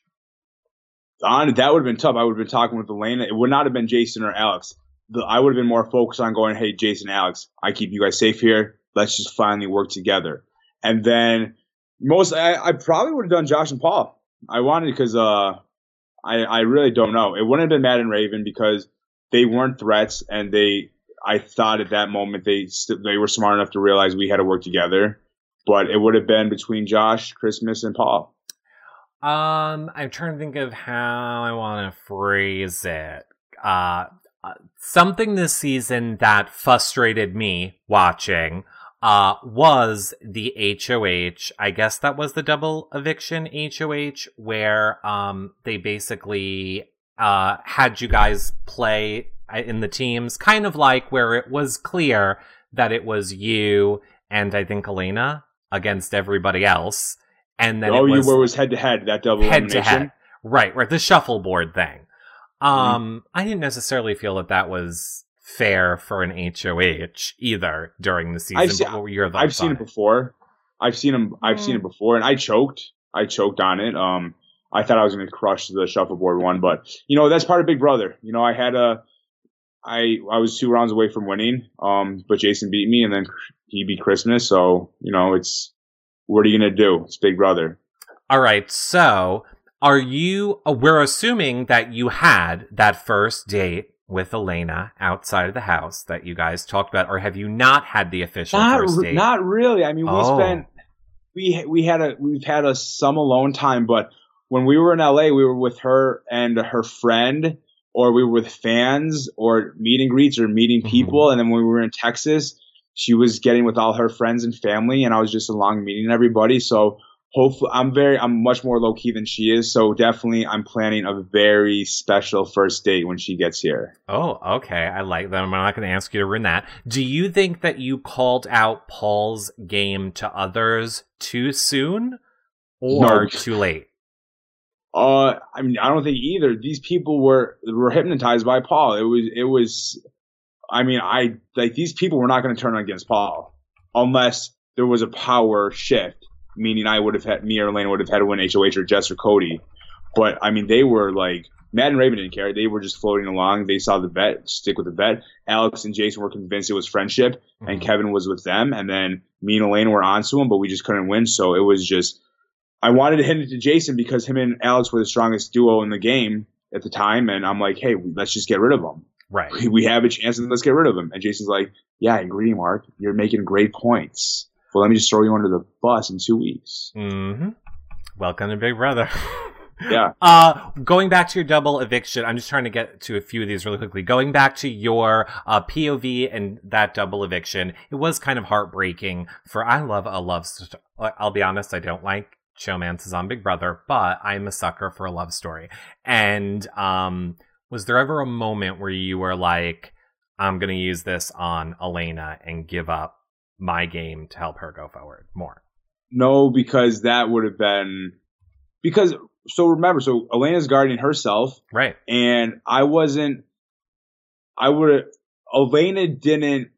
on that would have been tough. I would have been talking with Elena. It would not have been Jason or Alex. The, I would have been more focused on going, hey, Jason, Alex, I keep you guys safe here. Let's just finally work together. And then most, I, I probably would have done Josh and Paul. I wanted because uh, I I really don't know. It wouldn't have been Matt and Raven because they weren't threats, and they. I thought at that moment they they were smart enough to realize we had to work together. But it would have been between Josh, Christmas, and Paul. Um, I'm trying to think of how I want to phrase it. Uh, uh, something this season that frustrated me watching uh was the HOH. I guess that was the double eviction HOH where um they basically uh had you guys play uh, in the teams kind of like where it was clear that it was you and I think Elena against everybody else and then oh, you were was head to head that double head to head. Right, right. The shuffleboard thing. Um, I didn't necessarily feel that that was fair for an HOH either during the season. I've seen- but what were your thoughts I've seen on it before. I've seen him. I've Mm. seen it before, and I choked. I choked on it. Um, I thought I was going to crush the shuffleboard one, but you know that's part of Big Brother. You know, I had a, I I was two rounds away from winning. Um, but Jason beat me, and then he beat Christmas. So you know, it's what are you going to do? It's Big Brother. All right, so are you? Uh, we're assuming that you had that first date with Elena outside of the house that you guys talked about, or have you not had the official not, first date? Not really. I mean, we Oh. spent we we had a we've had a some alone time, but when we were in LA, we were with her and her friend, or we were with fans, or meet and greets, or meeting Mhm. people. And then when we were in Texas, she was getting with all her friends and family, and I was just along meeting everybody. So hopefully, I'm very I'm much more low key than she is. So definitely, I'm planning a very special first date when she gets here. Oh, okay. I like that. I'm not going to ask you to ruin that. Do you think that you called out Paul's game to others too soon or No. too late? Uh, I mean, I don't think either. These people were were hypnotized by Paul. It was it was. I mean, I like these people were not going to turn against Paul unless there was a power shift, meaning I would have had me or Elena would have had to win HOH or Jess or Cody. But I mean, they were like Matt and Raven didn't care. They were just floating along. They saw the bet, stick with the bet. Alex and Jason were convinced it was friendship, and Mhm. Kevin was with them. And then me and Elena were onto him, but we just couldn't win. So it was just I wanted to hit it to Jason because him and Alex were the strongest duo in the game at the time, and I'm like, hey, let's just get rid of them. Right. We- We have a chance, and let's get rid of them. And Jason's like, yeah, I agree, Mark. You're making great points. Well, let me just throw you under the bus in two weeks. hmm Welcome to Big Brother. Yeah. Uh, going back to your double eviction, I'm just trying to get to a few of these really quickly. Going back to your uh, POV and that double eviction, it was kind of heartbreaking. For I love a love. St- I'll be honest, I don't like showmances on Big Brother, but I'm a sucker for a love story. And um, was there ever a moment where you were like, "I'm going to use this on Elena and give up my game to help her go forward more"? No, because that would have been because. So remember, so Elena's guarding herself, Right. and I wasn't. I would. Elena didn't.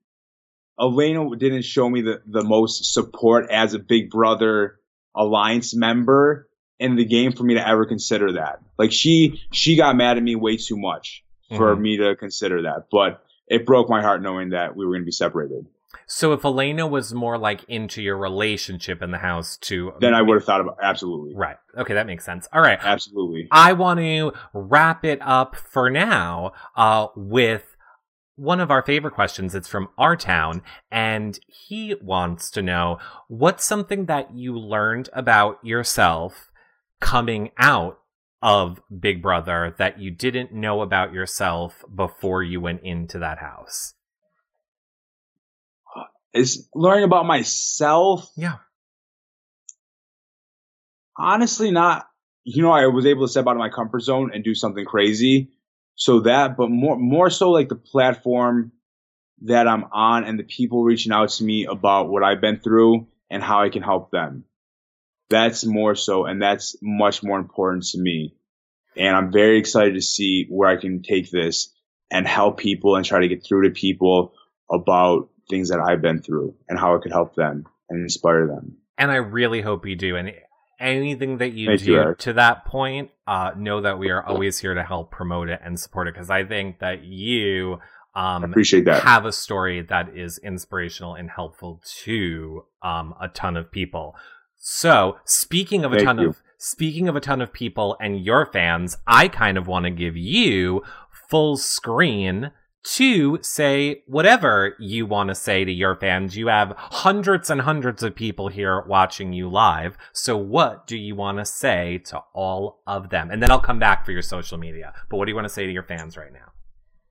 Elena didn't show me the the most support as a Big Brother alliance member in the game for me to ever consider that. Like she she got mad at me way too much for Mhm. me to consider that, but it broke my heart knowing that we were going to be separated. So if Elena was more like into your relationship in the house too, Then I would have thought about absolutely, Right. Okay, that makes sense. All right. absolutely. I want to wrap it up for now uh, with one of our favorite questions. It's from our town, and he wants to know what's something that you learned about yourself coming out of Big Brother that you didn't know about yourself before you went into that house. Is learning about myself. Yeah. honestly not you know i was able to step out of my comfort zone and do something crazy so that but more more so like the platform that i'm on and the people reaching out to me about what i've been through and how i can help them that's more so and that's much more important to me and i'm very excited to see where i can take this and help people and try to get through to people about things that i've been through and how i could help them and inspire them And I really hope you do. And anything that you Thank do you, to that point, uh, know that we are always here to help promote it and support it because I think that you i um, appreciate that have a story that is inspirational and helpful to um, a ton of people. So, speaking of a Thank ton you. of speaking of a ton of people and your fans, I kind of want to give you full screen to say whatever you want to say to your fans. You have hundreds and hundreds of people here watching you live. So what do you want to say to all of them? And then I'll come back for your social media. But what do you want to say to your fans right now?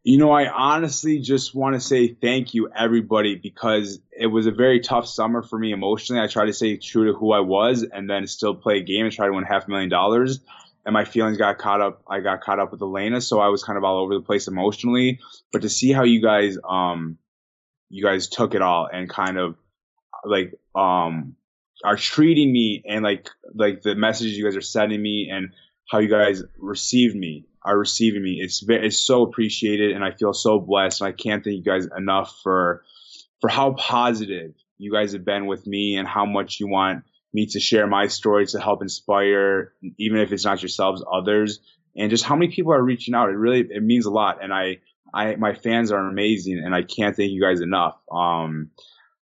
You know, I honestly just want to say thank you, everybody, because it was a very tough summer for me emotionally. I tried to stay true to who I was and then still play a game and try to win half a million dollars. And my feelings got caught up. I got caught up with Elena, so I was kind of all over the place emotionally. But to see how you guys, um, you guys took it all and kind of like, um, are treating me and like, like the messages you guys are sending me and how you guys received me are receiving me. It's ve- it's so appreciated, and I feel so blessed. And I can't thank you guys enough for for how positive you guys have been with me, and how much you want me to share my story to help inspire, even if it's not yourselves, others, and just how many people are reaching out. It really it means a lot, and I I my fans are amazing, and I can't thank you guys enough. Um,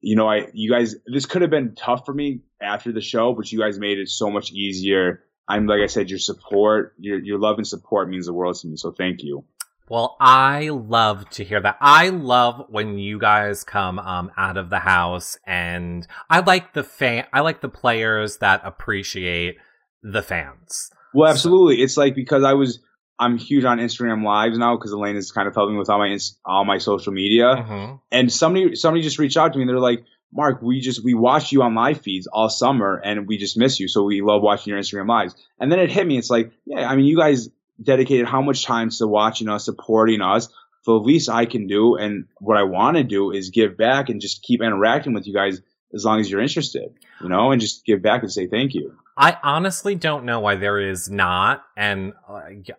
you know, I you guys this could have been tough for me after the show, but you guys made it so much easier I'm like I said, your support, your your love and support means the world to me. So thank you. Well, I love to hear that. I love when you guys come um, out of the house, and I like the fan. I like the players that appreciate the fans. Well, absolutely. So. It's like because I was I'm huge on Instagram lives now because Elaine is kind of helping with all my all my social media. Mm-hmm. And somebody somebody just reached out to me and they're like, Mark, we just we watch you on live feeds all summer and we just miss you. So we love watching your Instagram lives. And then it hit me. It's like, yeah, I mean, you guys dedicated how much time to watching us, supporting us. The least I can do and what I want to do is give back and just keep interacting with you guys as long as you're interested, you know, and just give back and say thank you. I honestly don't know why there is not. And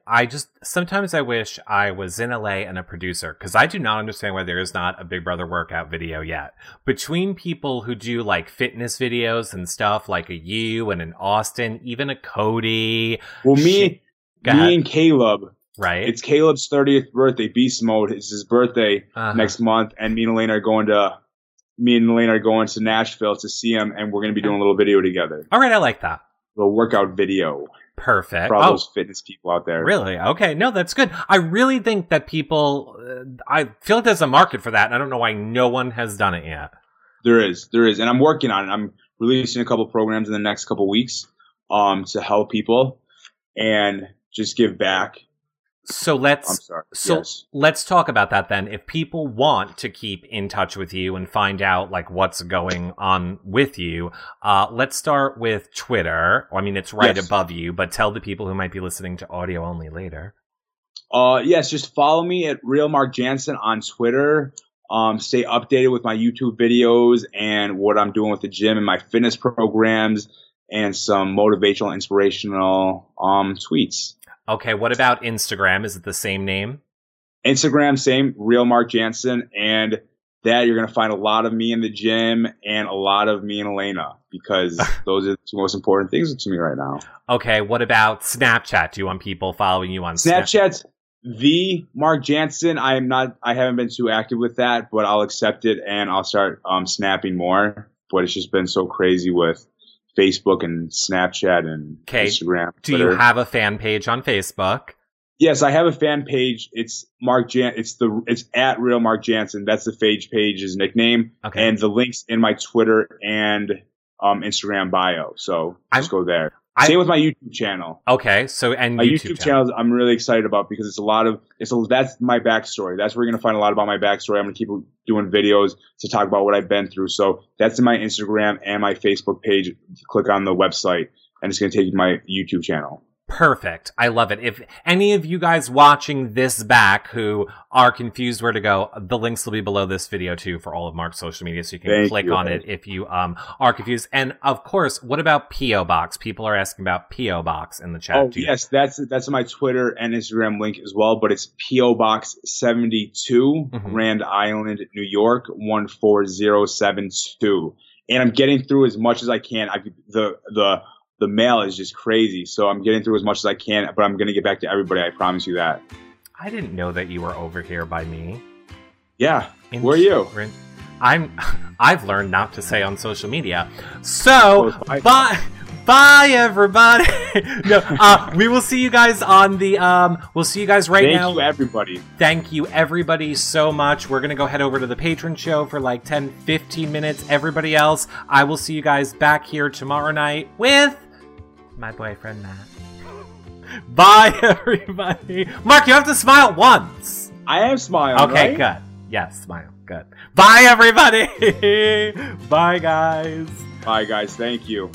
I just sometimes I wish I was in LA and a producer because I do not understand why there is not a Big Brother workout video yet. Between people who do like fitness videos and stuff, like a you and an Austin, even a Cody. Well, me, she, me and Caleb. Right. It's Caleb's 30th birthday, beast mode. It's his birthday uh-huh. next month. And me and Elaine are going to me and Elaine are going to Nashville to see him, and we're going to be doing a little video together. All right, I like that. The workout video. Perfect. For all oh, those fitness people out there. Really? Okay. No, that's good. I really think that people, uh, I feel like there's a market for that, and I don't know why no one has done it yet. There is. There is. And I'm working on it. I'm releasing a couple programs in the next couple weeks um, to help people and just give back so let's so yes. let's talk about that then. If people want to keep in touch with you and find out like what's going on with you, uh, let's start with Twitter. I mean, it's right yes. above you, but tell the people who might be listening to audio only later. Uh, yes, just follow me at Real Mark Jansen on Twitter. Um, stay updated with my YouTube videos and what I'm doing with the gym and my fitness programs and some motivational, inspirational um, tweets. Okay, what about Instagram? Is it the same name? Instagram, same, real Mark Jansen. And that you're going to find a lot of me in the gym and a lot of me and Elena because those are the two most important things to me right now. Okay, what about Snapchat? Do you want people following you on Snapchat's the Mark Jansen. I am not, I haven't been too active with that, but I'll accept it and I'll start um, snapping more. But it's just been so crazy with Facebook and Snapchat and Instagram. Do Twitter. you have a fan page on Facebook? Yes, I have a fan page. It's Mark Jan. It's the it's at real Mark Jansen. That's the page page's nickname. Okay. And the links in my Twitter and um, Instagram bio. So just I'm, go there. I, Same with my YouTube channel. Okay, so and my YouTube, YouTube channel. I'm really excited about because it's a lot of it's a, that's my backstory. That's where you're gonna find a lot about my backstory. I'm gonna keep doing videos to talk about what I've been through. So that's in my Instagram and my Facebook page. Click on the website, and it's gonna take you to my YouTube channel. Perfect. I love it. If any of you guys watching this back who are confused where to go, the links will be below this video too for all of Mark's social media, so you can Thank click you. on it if you um are confused. And of course, what about PO Box? People are asking about PO Box in the chat. Oh yes, that's that's my Twitter and Instagram link as well. But it's PO Box seventy two, mm mm-hmm. Grand Island, New York one four zero seven two. And I'm getting through as much as I can. I the the the mail is just crazy. So I'm getting through as much as I can, but I'm going to get back to everybody. I promise you that. I didn't know that you were over here by me. Yeah. In Where are you? I'm. I've learned not to say on social media. So bye. Bye everybody. no, uh, we will see you guys on the. Um, we'll see you guys right Thank now. Thank you everybody. Thank you everybody so much. We're gonna go head over to the Patreon show for like 10, 15 minutes. Everybody else, I will see you guys back here tomorrow night with my boyfriend Matt. Bye, everybody. Mark, you have to smile once. I am smiling. Okay, right? good. Yes, smile. Good. Bye, everybody. Bye, guys. Bye, guys. Thank you.